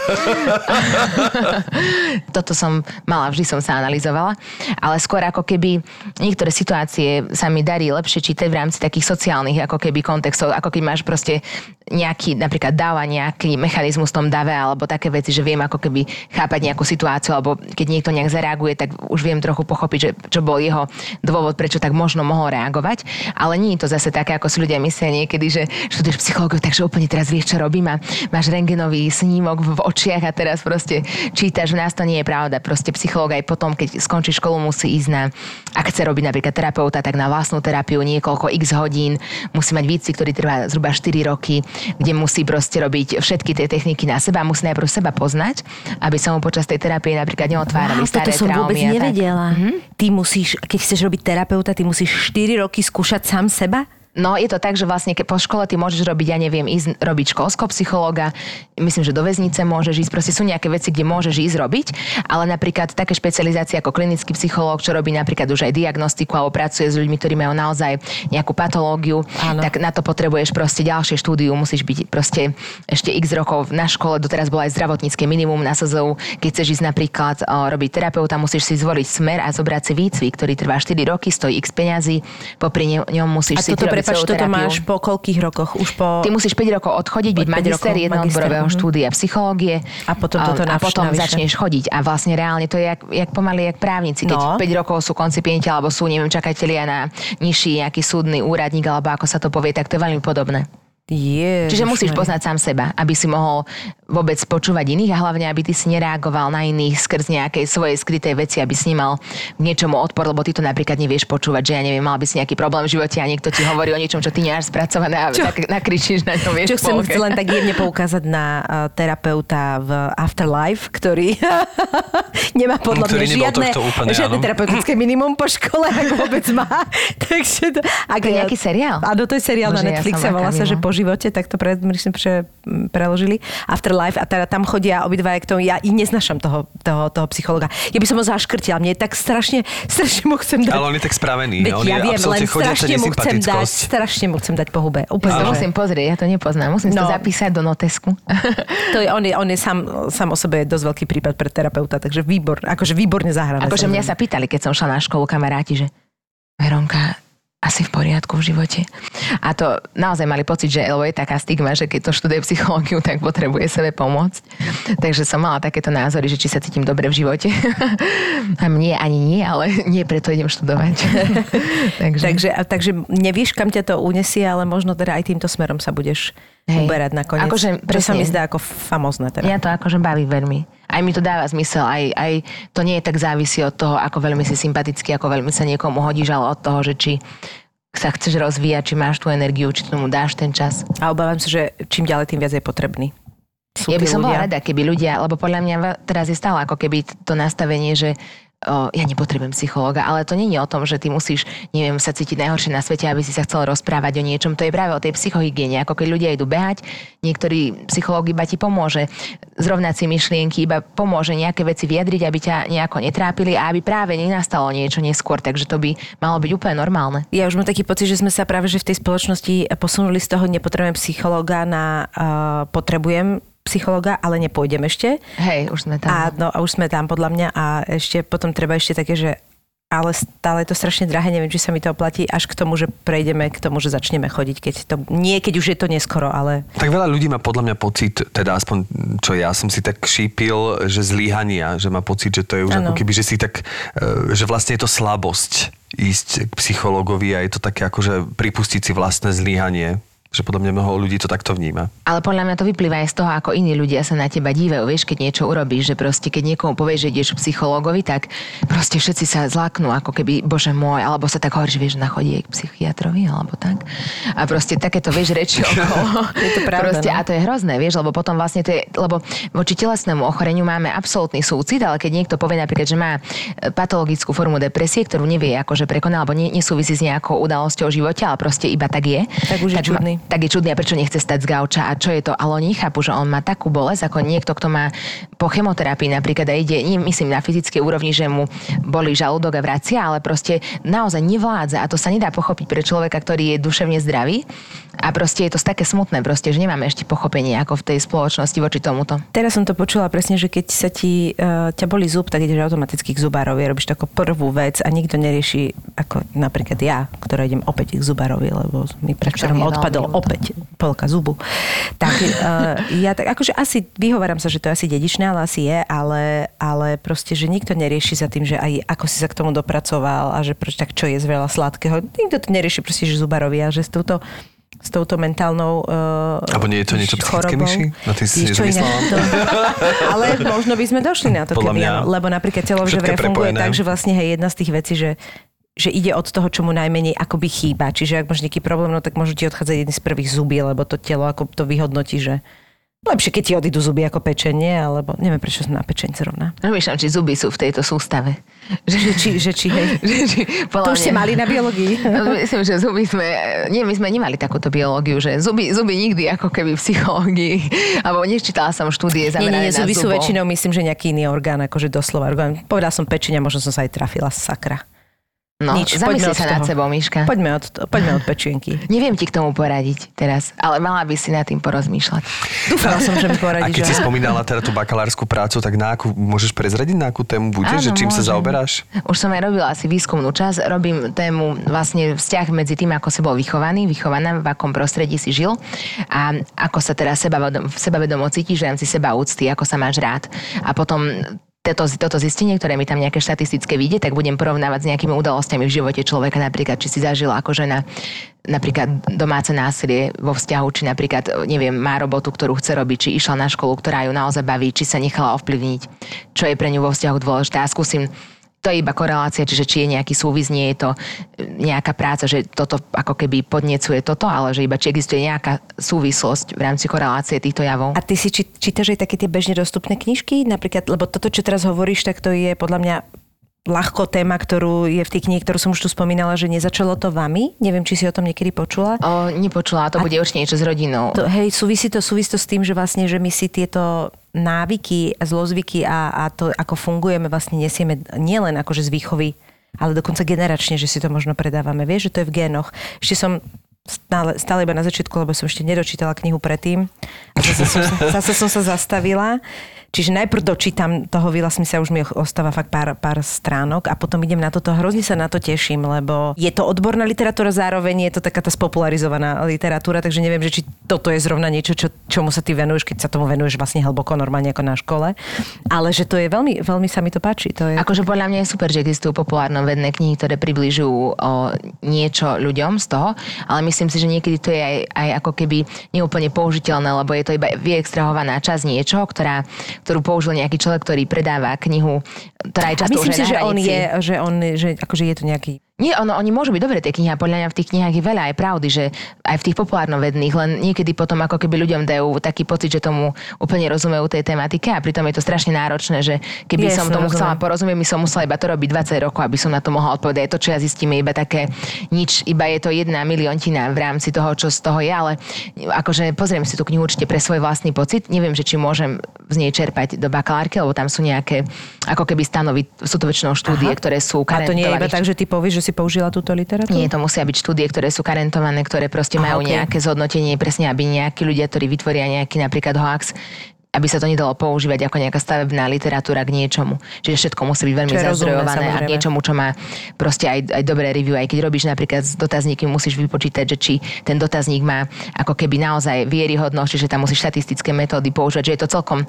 Speaker 4: Toto som mala, vždy som sa analyzovala. Ale skôr ako keby niektoré situácie sa mi darí lepšie čítať v rámci takých sociálnych ako keby kontextov, ako keď máš proste nejaký, napríklad dáva nejaký mechanizmus v tom dave, alebo také veci, že viem ako keby chápať nejakú situáciu, alebo keď niekto nejak zareaguje, tak už viem trochu pochopiť, že čo bol jeho dôvod, prečo tak možno mohol reagovať. Ale nie je to zase také, ako si ľudia myslia niekedy, že študuješ psychológiu, takže úplne teraz vieš, čo robím a máš rengenový snímok v očiach a teraz proste čítaš. V nás to nie je pravda. Proste psychológ aj potom, keď skončí školu, musí ísť na, ak chce robiť napríklad terapeuta, tak na vlastnú terapiu niekoľko x hodín. Musí mať výcvik, ktorý trvá zhruba 4 roky, kde musí proste robiť všetky tie techniky na seba. Musí najprv seba poznať, aby sa mu počas tej terapie napríklad neotvárali
Speaker 3: Wow,
Speaker 4: staré
Speaker 3: som vôbec
Speaker 4: traumy a tak. Mhm.
Speaker 3: nevedela. Ty musíš, keď chceš robiť terapeuta, ty musíš 4 roky skúšať sám seba?
Speaker 4: No je to tak, že vlastne ke, po škole ty môžeš robiť, ja neviem, ísť robiť školského psychológa, myslím, že do väznice môžeš ísť, proste sú nejaké veci, kde môžeš ísť robiť, ale napríklad také špecializácie ako klinický psychológ, čo robí napríklad už aj diagnostiku alebo pracuje s ľuďmi, ktorí majú naozaj nejakú patológiu,
Speaker 3: Áno.
Speaker 4: tak na to potrebuješ proste ďalšie štúdiu, musíš byť proste ešte x rokov na škole, doteraz bolo aj zdravotnícke minimum na SZU, keď chceš ísť napríklad o, robiť terapeuta, musíš si zvoliť smer a zobrať si výcvik, ktorý trvá 4 roky, stojí x peňazí, popri ňom musíš
Speaker 3: A
Speaker 4: si
Speaker 3: prepač, toto máš po koľkých rokoch? Už po...
Speaker 4: Ty musíš 5 rokov odchodiť, byť
Speaker 3: Od 5
Speaker 4: magister jednoodborového
Speaker 3: mhm.
Speaker 4: štúdia psychológie.
Speaker 3: A potom toto
Speaker 4: a, potom
Speaker 3: navyše.
Speaker 4: začneš chodiť. A vlastne reálne to je jak, jak pomaly jak právnici. Keď
Speaker 3: No.
Speaker 4: 5 rokov sú koncipienti alebo sú, neviem, čakatelia na nižší nejaký súdny úradník alebo ako sa to povie, tak to je veľmi podobné.
Speaker 3: Ježiš,
Speaker 4: Čiže musíš poznať sám seba, aby si mohol vôbec počúvať iných a hlavne, aby ty si nereagoval na iných skrz nejakej svojej skrytej veci, aby si nemal k niečomu odpor, lebo ty to napríklad nevieš počúvať, že ja neviem, mal by si nejaký problém v živote a niekto ti hovorí o niečom, čo ty nemáš spracované a
Speaker 3: Čo?
Speaker 4: tak nakričíš na ňom, vieš,
Speaker 3: Čo chcem
Speaker 4: polke.
Speaker 3: len tak jemne poukázať na uh, terapeuta v Afterlife, ktorý nemá podľa mňa žiadne,
Speaker 2: úplne,
Speaker 3: žiadne
Speaker 2: áno.
Speaker 3: terapeutické minimum po škole, ak vôbec má. Takže to, ak,
Speaker 4: To je nejaký seriál?
Speaker 3: Áno, to je seriál
Speaker 4: Bože,
Speaker 3: na
Speaker 4: ja
Speaker 3: Netflixe,
Speaker 4: som
Speaker 3: volá sa, že po živote, tak to pre, myslím, pre, preložili. Afterlife a teda tam chodia obidva k tomu. Ja i neznašam toho, toho, toho psychologa. Ja by som ho zaškrtila. Mne je tak strašne, strašne mu chcem dať.
Speaker 2: Ale on je tak spravený.
Speaker 3: Veď
Speaker 2: on
Speaker 3: ja
Speaker 2: je
Speaker 3: viem, len strašne mu chcem dať, strašne mu chcem dať po hube. Úplne,
Speaker 4: To musím pozrieť, ja to nepoznám. Musím si to
Speaker 3: No.
Speaker 4: zapísať do notesku.
Speaker 3: To je, on je, on je sám, sám o sebe dosť veľký prípad pre terapeuta, takže výbor, akože výborne zahrané.
Speaker 4: akože mňa sa pýtali, keď som šla na školu kamaráti, že Veronka, asi v poriadku v živote. A to naozaj mali pocit, že lebo je taká stigma, že keď to študuje psychológiu, tak potrebuje sebe pomôcť. Takže som mala takéto názory, že či sa cítim dobre v živote. A mne ani nie, ale nie preto idem študovať.
Speaker 3: takže. Takže, takže nevieš, kam ťa to unesie, ale možno teda aj týmto smerom sa budeš Hej. uberať nakoniec. Akože, čo sa mi zdá ako famozne. Teda.
Speaker 4: Ja to akože baví veľmi. Aj mi to dáva zmysel, aj, aj to nie je tak závisí od toho, ako veľmi si sympatický, ako veľmi sa niekomu hodíš, ale od toho, že či sa chceš rozvíjať, či máš tú energiu, či tomu dáš ten čas.
Speaker 3: A obávam sa, že čím ďalej, tým viac je potrebný.
Speaker 4: Sú ja by som ľudia? bola rada, keby ľudia, lebo podľa mňa teraz je stále ako keby to nastavenie, že ja nepotrebujem psychológa, ale to je o tom, že ty musíš, neviem, sa cítiť najhoršie na svete, aby si sa chcel rozprávať o niečom. To je práve o tej psychohygiene. Ako keď ľudia idú behať, niektorý psychológ iba ti pomôže zrovnať si myšlienky, iba pomôže nejaké veci vyjadriť, aby ťa nejako netrápili a aby práve nenastalo niečo neskôr. Takže to by malo byť úplne normálne.
Speaker 3: Ja už mám taký pocit, že sme sa práve že v tej spoločnosti posunuli z toho nepotrebujem psychológa na uh, potrebujem psychologa, ale nepôjdem ešte.
Speaker 4: Hej, už sme tam.
Speaker 3: A, no, a už sme tam podľa mňa a ešte potom treba ešte také, že ale stále je to strašne drahé, neviem, či sa mi to oplatí, až k tomu, že prejdeme k tomu, že začneme chodiť, keď to, nie keď už je to neskoro, ale...
Speaker 2: Tak veľa ľudí má podľa mňa pocit, teda aspoň čo ja som si tak šípil, že zlíhania, že má pocit, že to je už ano. ako keby, že si tak, e, že vlastne je to slabosť ísť k psychologovi a je to také ako, že pripustiť si vlastné zlíhanie že podľa mňa mnoho ľudí to takto vníma.
Speaker 4: Ale podľa mňa to vyplýva aj z toho, ako iní ľudia sa na teba dívajú. Vieš, keď niečo urobíš, že proste keď niekomu povieš, že ideš psychológovi, tak proste všetci sa zlaknú, ako keby, bože môj, alebo sa tak hovorí, že vieš, na chodí k psychiatrovi, alebo tak. A proste takéto, vieš, reči okolo.
Speaker 3: je to pravda,
Speaker 4: proste,
Speaker 3: no?
Speaker 4: A to je hrozné, vieš, lebo potom vlastne to je, lebo voči telesnému ochoreniu máme absolútny súcit, ale keď niekto povie napríklad, že má e, patologickú formu depresie, ktorú nevie akože prekonať, alebo nesúvisí s nejakou udalosťou v živote, ale proste iba tak je.
Speaker 3: Tak už je tak čudný.
Speaker 4: Ma, tak je čudný a prečo nechce stať z gauča a čo je to. Ale oni chápu, že on má takú bolesť ako niekto, kto má po chemoterapii napríklad a ide, nie myslím na fyzickej úrovni, že mu boli žalúdok a vracia, ale proste naozaj nevládza a to sa nedá pochopiť pre človeka, ktorý je duševne zdravý. A proste je to také smutné, proste, že nemáme ešte pochopenie ako v tej spoločnosti voči tomuto.
Speaker 3: Teraz som to počula presne, že keď sa ti uh, ťa boli zub, tak ideš automaticky k zubárovi, robíš takú prvú vec a nikto nerieši, ako napríklad ja, ktorá idem opäť k zubárovi, lebo mi predvčerom odpadol opäť polka zubu. Tak uh, ja tak akože asi vyhovorám sa, že to je asi dedičné, ale asi je, ale, ale proste, že nikto nerieši za tým, že aj ako si sa k tomu dopracoval a že proč tak čo je z veľa sladkého. Nikto to nerieši proste, že zubárovi a že s touto s touto mentálnou uh,
Speaker 2: Alebo nie je to niečo psychické, Myši? No ty si to,
Speaker 3: Ale možno by sme došli na to, keby, mňa, lebo napríklad že funguje tak, že vlastne hej, jedna z tých vecí, že že ide od toho, čo mu najmenej akoby chýba. Čiže ak máš nejaký problém, no tak môžu ti odchádzať jedný z prvých zuby, lebo to telo ako to vyhodnotí, že Lepšie, keď ti odídu zuby ako pečenie, alebo neviem, prečo som na pečenie zrovna.
Speaker 4: Rozmýšľam, či zuby sú v tejto sústave.
Speaker 3: Že, že či, že či, hej. že, či, to už ste mali na biológii.
Speaker 4: No, myslím, že zuby sme, nie, my sme nemali takúto biológiu, že zuby, zuby nikdy ako keby v psychológii, alebo nečítala som štúdie zamerané nie, nie, nie,
Speaker 3: zuby sú väčšinou, myslím, že nejaký iný orgán, akože doslova orgán. Povedal som pečenia, možno som sa aj trafila, sakra.
Speaker 4: No, Nič, zamysli sa nad sebou, Miška.
Speaker 3: Poďme od, poďme od pečienky.
Speaker 4: Neviem ti k tomu poradiť teraz, ale mala by si nad tým porozmýšľať.
Speaker 3: Dúfala som, že mi poradíš.
Speaker 2: A keď si spomínala teda tú bakalárskú prácu, tak na akú, môžeš prezradiť, na akú tému bude, Áno, že čím môžem. sa zaoberáš?
Speaker 4: Už som aj robila asi výskumnú časť. Robím tému vlastne vzťah medzi tým, ako si bol vychovaný, vychovaná, v akom prostredí si žil a ako sa teraz seba, sebavedomo cítiš v rámci seba úcty, ako sa máš rád. A potom toto, toto zistenie, ktoré mi tam nejaké štatistické vidie, tak budem porovnávať s nejakými udalosťami v živote človeka, napríklad, či si zažil ako žena napríklad domáce násilie vo vzťahu, či napríklad, neviem, má robotu, ktorú chce robiť, či išla na školu, ktorá ju naozaj baví, či sa nechala ovplyvniť, čo je pre ňu vo vzťahu dôležité. A skúsim to je iba korelácia, čiže či je nejaký súvis, nie je to nejaká práca, že toto ako keby podnecuje toto, ale že iba či existuje nejaká súvislosť v rámci korelácie týchto javov.
Speaker 3: A ty si či, čítaš aj také tie bežne dostupné knižky? Napríklad, lebo toto, čo teraz hovoríš, tak to je podľa mňa ľahko téma, ktorú je v tej knihe, ktorú som už tu spomínala, že nezačalo to vami. Neviem, či si o tom niekedy počula.
Speaker 4: O, nepočula, to a bude určite niečo s rodinou.
Speaker 3: To, hej, súvisí to, súvisí to s tým, že vlastne, že my si tieto návyky, zlozvyky a, a to, ako fungujeme, vlastne nesieme nielen akože z výchovy, ale dokonca generačne, že si to možno predávame. Vieš, že to je v génoch. Ešte som stále, stále iba na začiatku, lebo som ešte nedočítala knihu predtým. A zase som, zase som sa zastavila. Čiže najprv dočítam toho Vila Smitha, už mi ostáva fakt pár, pár stránok a potom idem na toto. Hrozne sa na to teším, lebo je to odborná literatúra, zároveň je to taká tá spopularizovaná literatúra, takže neviem, že či toto je zrovna niečo, čo, čomu sa ty venuješ, keď sa tomu venuješ vlastne hlboko, normálne ako na škole. Ale že to je veľmi, veľmi sa mi to páči. To je...
Speaker 4: Akože podľa mňa je super, že existujú populárno-vedné knihy, ktoré približujú o niečo ľuďom z toho, ale myslím si, že niekedy to je aj, aj ako keby neúplne použiteľné, lebo je to iba vyextrahovaná časť niečoho, ktorá, ktorú použil nejaký človek, ktorý predáva knihu, ktorá je často
Speaker 3: myslím
Speaker 4: už
Speaker 3: si, že on je, že on, že akože je to nejaký
Speaker 4: Nie, ono, oni môžu byť dobré tie knihy a podľa mňa v tých knihách je veľa aj pravdy, že aj v tých populárnovedných, len niekedy potom ako keby ľuďom dajú taký pocit, že tomu úplne rozumejú tej tematike a pritom je to strašne náročné, že keby
Speaker 3: Jasné,
Speaker 4: som tomu
Speaker 3: rozumiem.
Speaker 4: chcela porozumieť, by som musela iba to robiť 20 rokov, aby som na to mohla odpovedať. To, čo ja zistím, je iba také nič, iba je to jedna miliontina v rámci toho, čo z toho je, ale akože pozriem si tú knihu určite pre svoj vlastný pocit. Neviem, že či môžem z nej čerpať do bakalárky, lebo tam sú nejaké ako keby stanovy, sú to väčšinou štúdie,
Speaker 3: Aha.
Speaker 4: ktoré sú
Speaker 3: A to nie je iba tak, že ty povieš, že si použila túto literatúru?
Speaker 4: nie, to musia byť štúdie, ktoré sú karentované, ktoré proste
Speaker 3: Aha,
Speaker 4: majú
Speaker 3: okej.
Speaker 4: nejaké zhodnotenie, presne aby nejakí ľudia, ktorí vytvoria nejaký napríklad hoax, aby sa to nedalo používať ako nejaká stavebná literatúra k niečomu. Čiže všetko musí byť veľmi zazdrojované a k niečomu, čo má proste aj, aj dobré review. Aj keď robíš napríklad s dotazníky, musíš vypočítať, že či ten dotazník má ako keby naozaj vieryhodnosť, čiže tam musíš štatistické metódy používať, že je to celkom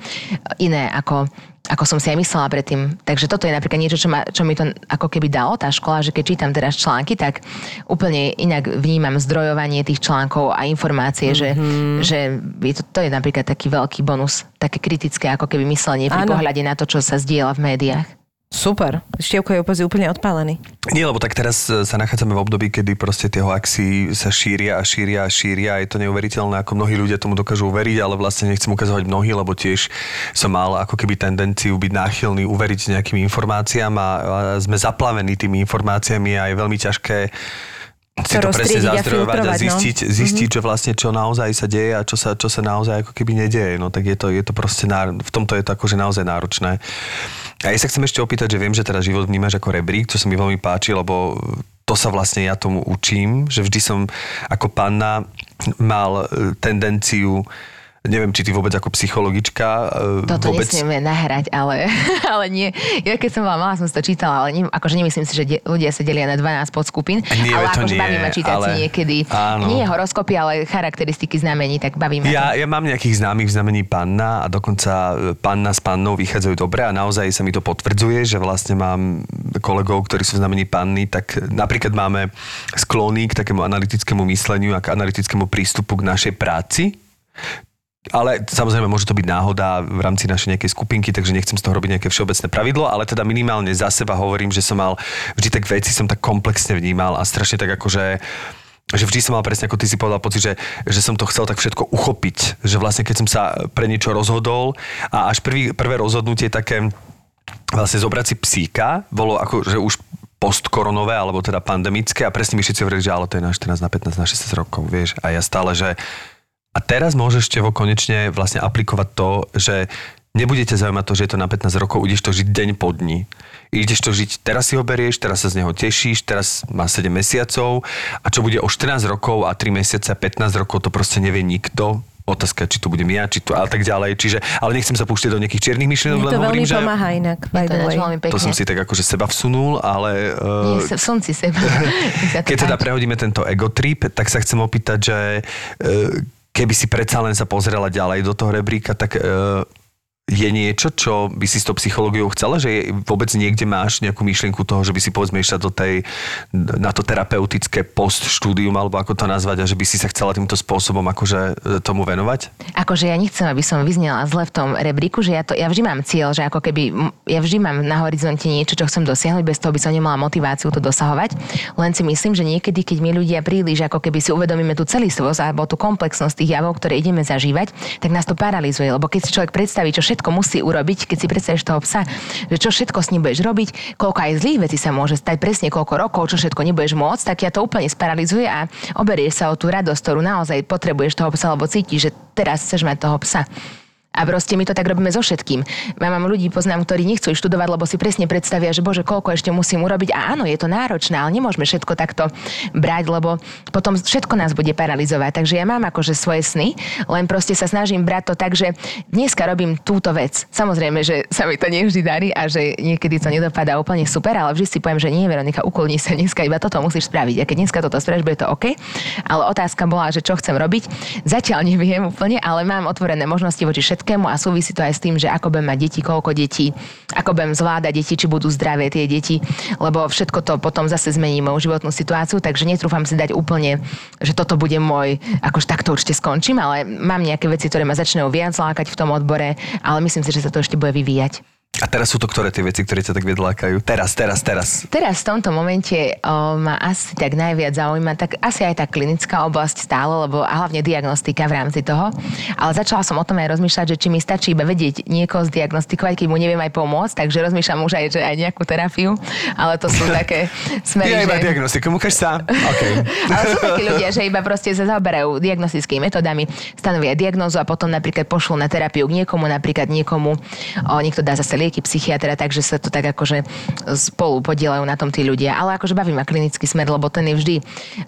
Speaker 4: iné ako ako som si aj myslela predtým. Takže toto je napríklad niečo, čo, ma, čo mi to ako keby dalo, tá škola, že keď čítam teraz články, tak úplne inak vnímam zdrojovanie tých článkov a informácie, mm-hmm. že, že je to, to je napríklad taký veľký bonus, také kritické ako keby myslenie pri
Speaker 3: Áno.
Speaker 4: pohľade na to, čo sa zdieľa v médiách.
Speaker 3: Super. Števko je úplne, úplne odpálený.
Speaker 2: Nie, lebo tak teraz e, sa nachádzame v období, kedy proste tie hoaxy sa šíria a šíria a šíria. Je to neuveriteľné, ako mnohí ľudia tomu dokážu uveriť, ale vlastne nechcem ukazovať mnohí, lebo tiež som mal ako keby tendenciu byť náchylný uveriť nejakým informáciám a, a sme zaplavení tými informáciami a je veľmi ťažké si
Speaker 3: To
Speaker 2: presne
Speaker 3: roztriediť a
Speaker 2: a
Speaker 3: filtrovať, no.
Speaker 2: zistiť, zistiť že vlastne čo naozaj sa deje a čo sa, čo sa naozaj ako keby nedieje. No tak je to, je to proste, náro- v tomto je to akože naozaj náročné. A ja sa chcem ešte opýtať, že viem, že teda život vnímaš ako rebrík, čo sa mi veľmi páči, lebo to sa vlastne ja tomu učím, že vždy som ako panna mal e, tendenciu neviem, či ty vôbec ako psychologička e,
Speaker 4: Toto
Speaker 2: vôbec...
Speaker 4: nesmieme nahrať, ale, ale nie. Ja keď som bola malá, som si to čítala, ale nie, akože nemyslím si, že de- ľudia sa delia na 12 podskupín.
Speaker 2: Nie,
Speaker 4: ale
Speaker 2: to
Speaker 4: akože
Speaker 2: nie,
Speaker 4: baví ma čítať si
Speaker 2: ale-
Speaker 4: niekedy.
Speaker 2: Áno.
Speaker 4: Nie horoskopy, ale charakteristiky znamení, tak baví ma to.
Speaker 2: Ja, ja mám nejakých známych v znamení panna a dokonca e, panna s pannou vychádzajú dobre a naozaj sa mi to potvrdzuje, že vlastne mám kolegov, ktorí sú v znamení panny, tak napríklad máme sklony k takému analytickému mysleniu a k analytickému prístupu k našej práci. Ale samozrejme môže to byť náhoda v rámci našej nejakej skupinky, takže nechcem z toho robiť nejaké všeobecné pravidlo, ale teda minimálne za seba hovorím, že som mal vždy tak veci som tak komplexne vnímal a strašne tak akože že vždy som mal presne, ako ty si povedal, pocit, že, že som to chcel tak všetko uchopiť. Že vlastne, keď som sa pre niečo rozhodol a až prvý, prvé rozhodnutie také vlastne zobrať si psíka, bolo ako, že už postkoronové, alebo teda pandemické a presne mi všetci hovorili, že ale to je na 14, na 15, na 16 rokov, vieš. A ja stále, že a teraz môžeš Tevo konečne vlastne aplikovať to, že nebudete zaujímať to, že je to na 15 rokov, ideš to žiť deň po dni. Ideš to žiť, teraz si ho berieš, teraz sa z neho tešíš, teraz má 7 mesiacov a čo bude o 14 rokov a 3 mesiace a 15 rokov, to proste nevie nikto. Otázka, či to budem ja, či to a tak ďalej. Čiže, ale nechcem sa púšťať do nejakých čiernych myšlienok,
Speaker 3: Mne
Speaker 2: len
Speaker 3: to
Speaker 2: hovorím,
Speaker 3: veľmi
Speaker 2: že
Speaker 3: pomáha inak, by
Speaker 4: to
Speaker 3: the way.
Speaker 4: veľmi pekne.
Speaker 2: to som si tak akože seba vsunul, ale...
Speaker 4: Nie,
Speaker 2: Uh,
Speaker 4: v slnci seba. Mi sa to
Speaker 2: keď teda prehodíme tento ego trip, tak sa chcem opýtať, že e, keby si predsa len sa pozrela ďalej do toho rebríka, tak e, je niečo, čo by si s tou psychológiou chcela, že vôbec niekde máš nejakú myšlienku toho, že by si povedzme išla do tej, na to terapeutické postštúdium, alebo ako to nazvať, a že by si sa chcela týmto spôsobom akože e, tomu venovať?
Speaker 4: Akože ja nechcem, aby som vyznela zle v tom rebríku, že ja, to, ja vždy mám cieľ, že ako keby, ja vždy mám na horizonte niečo, čo chcem dosiahnuť, bez toho by som nemala motiváciu to dosahovať. Len si myslím, že niekedy, keď my ľudia príliš ako keby si uvedomíme tú celistvosť alebo tú komplexnosť tých javov, ktoré ideme zažívať, tak nás to paralizuje. Lebo keď si človek predstaví, čo všetko musí urobiť, keď si predstavíš toho psa, že čo všetko s ním budeš robiť, koľko aj zlých vecí sa môže stať, presne koľko rokov, čo všetko nebudeš môcť, tak ja to úplne sparalizuje a oberieš sa o tú radosť, ktorú naozaj potrebuješ toho psa, lebo cítiš, že teraz chceš mať toho psa. A proste my to tak robíme so všetkým. Ja mám ľudí, poznám, ktorí nechcú študovať, lebo si presne predstavia, že bože, koľko ešte musím urobiť. A áno, je to náročné, ale nemôžeme všetko takto brať, lebo potom všetko nás bude paralizovať. Takže ja mám akože svoje sny, len proste sa snažím brať to tak, že dneska robím túto vec. Samozrejme, že sa mi to nevždy darí a že niekedy to nedopadá úplne super, ale vždy si poviem, že nie, Veronika, ukloni sa dneska iba toto musíš spraviť. A keď dneska toto spravíš, bude to OK. Ale otázka bola, že čo chcem robiť. Zatiaľ neviem úplne, ale mám otvorené možnosti voči všetkému a súvisí to aj s tým, že ako budem mať deti, koľko detí, ako budem zvládať deti, či budú zdravé tie deti, lebo všetko to potom zase zmení moju životnú situáciu, takže netrúfam si dať úplne, že toto bude môj, akož takto určite skončím, ale mám nejaké veci, ktoré ma začnú viac lákať v tom odbore, ale myslím si, že sa to ešte bude vyvíjať.
Speaker 2: A teraz sú to ktoré tie veci, ktoré ťa tak vedlákajú? Teraz, teraz, teraz.
Speaker 4: Teraz v tomto momente o, ma asi tak najviac zaujíma, tak asi aj tá klinická oblasť stále, lebo a hlavne diagnostika v rámci toho. Ale začala som o tom aj rozmýšľať, že či mi stačí iba vedieť niekoho zdiagnostikovať, keď mu neviem aj pomôcť, takže rozmýšľam už aj, že aj nejakú terapiu, ale to sú také smery,
Speaker 2: Ja iba
Speaker 4: že...
Speaker 2: diagnostiku, ukáž sa. Okay.
Speaker 4: Ale sú takí ľudia, že iba proste sa zaoberajú diagnostickými metodami, stanovia diagnózu a potom napríklad pošlú na terapiu k niekomu, napríklad niekomu, o, niekto dá zase lieky psychiatra, takže sa to tak akože spolu podielajú na tom tí ľudia. Ale akože baví ma klinický smer, lebo ten je vždy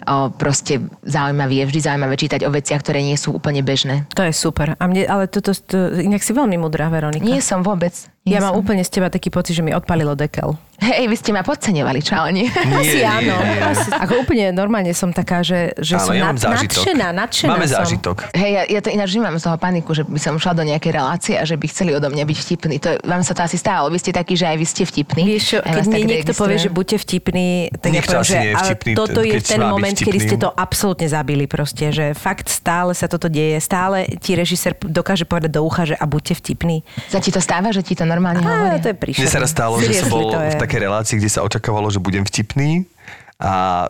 Speaker 4: o, proste zaujímavý, je vždy zaujímavé čítať o veciach, ktoré nie sú úplne bežné.
Speaker 3: To je super. A mne, ale toto, to, inak si veľmi mudrá, Veronika.
Speaker 4: Nie som vôbec. Nie
Speaker 3: ja mám úplne z teba taký pocit, že mi odpalilo dekel.
Speaker 4: Hej, vy ste ma podceňovali, čo?
Speaker 3: Asi
Speaker 2: nie,
Speaker 3: áno.
Speaker 2: nie.
Speaker 3: Asi, ako úplne normálne som taká, že, že
Speaker 2: Áno,
Speaker 3: som
Speaker 2: ja
Speaker 3: nad, nadšená, nadšená
Speaker 2: Máme
Speaker 3: som.
Speaker 2: zážitok.
Speaker 4: Hej, ja, ja to ináč vnímam z toho paniku, že by som šla do nejakej relácie a že by chceli odo mňa byť vtipný. To, vám sa to asi stalo. Vy ste takí, že aj vy ste vtipní.
Speaker 3: Vieš keď mi niekto povie, že buďte vtipní, tak ja poviem, že
Speaker 2: je
Speaker 3: ale
Speaker 2: vtipný,
Speaker 3: toto je ten moment, kedy ste to absolútne zabili proste, že fakt stále sa toto deje, stále ti režisér dokáže povedať do ucha, že a buďte vtipní.
Speaker 4: Sa ti to stáva, že ti to normálne
Speaker 3: Á,
Speaker 4: hovoria?
Speaker 3: to je príšerné.
Speaker 2: Mne sa raz stalo, že som bol v takej relácii, kde sa očakávalo, že budem vtipný a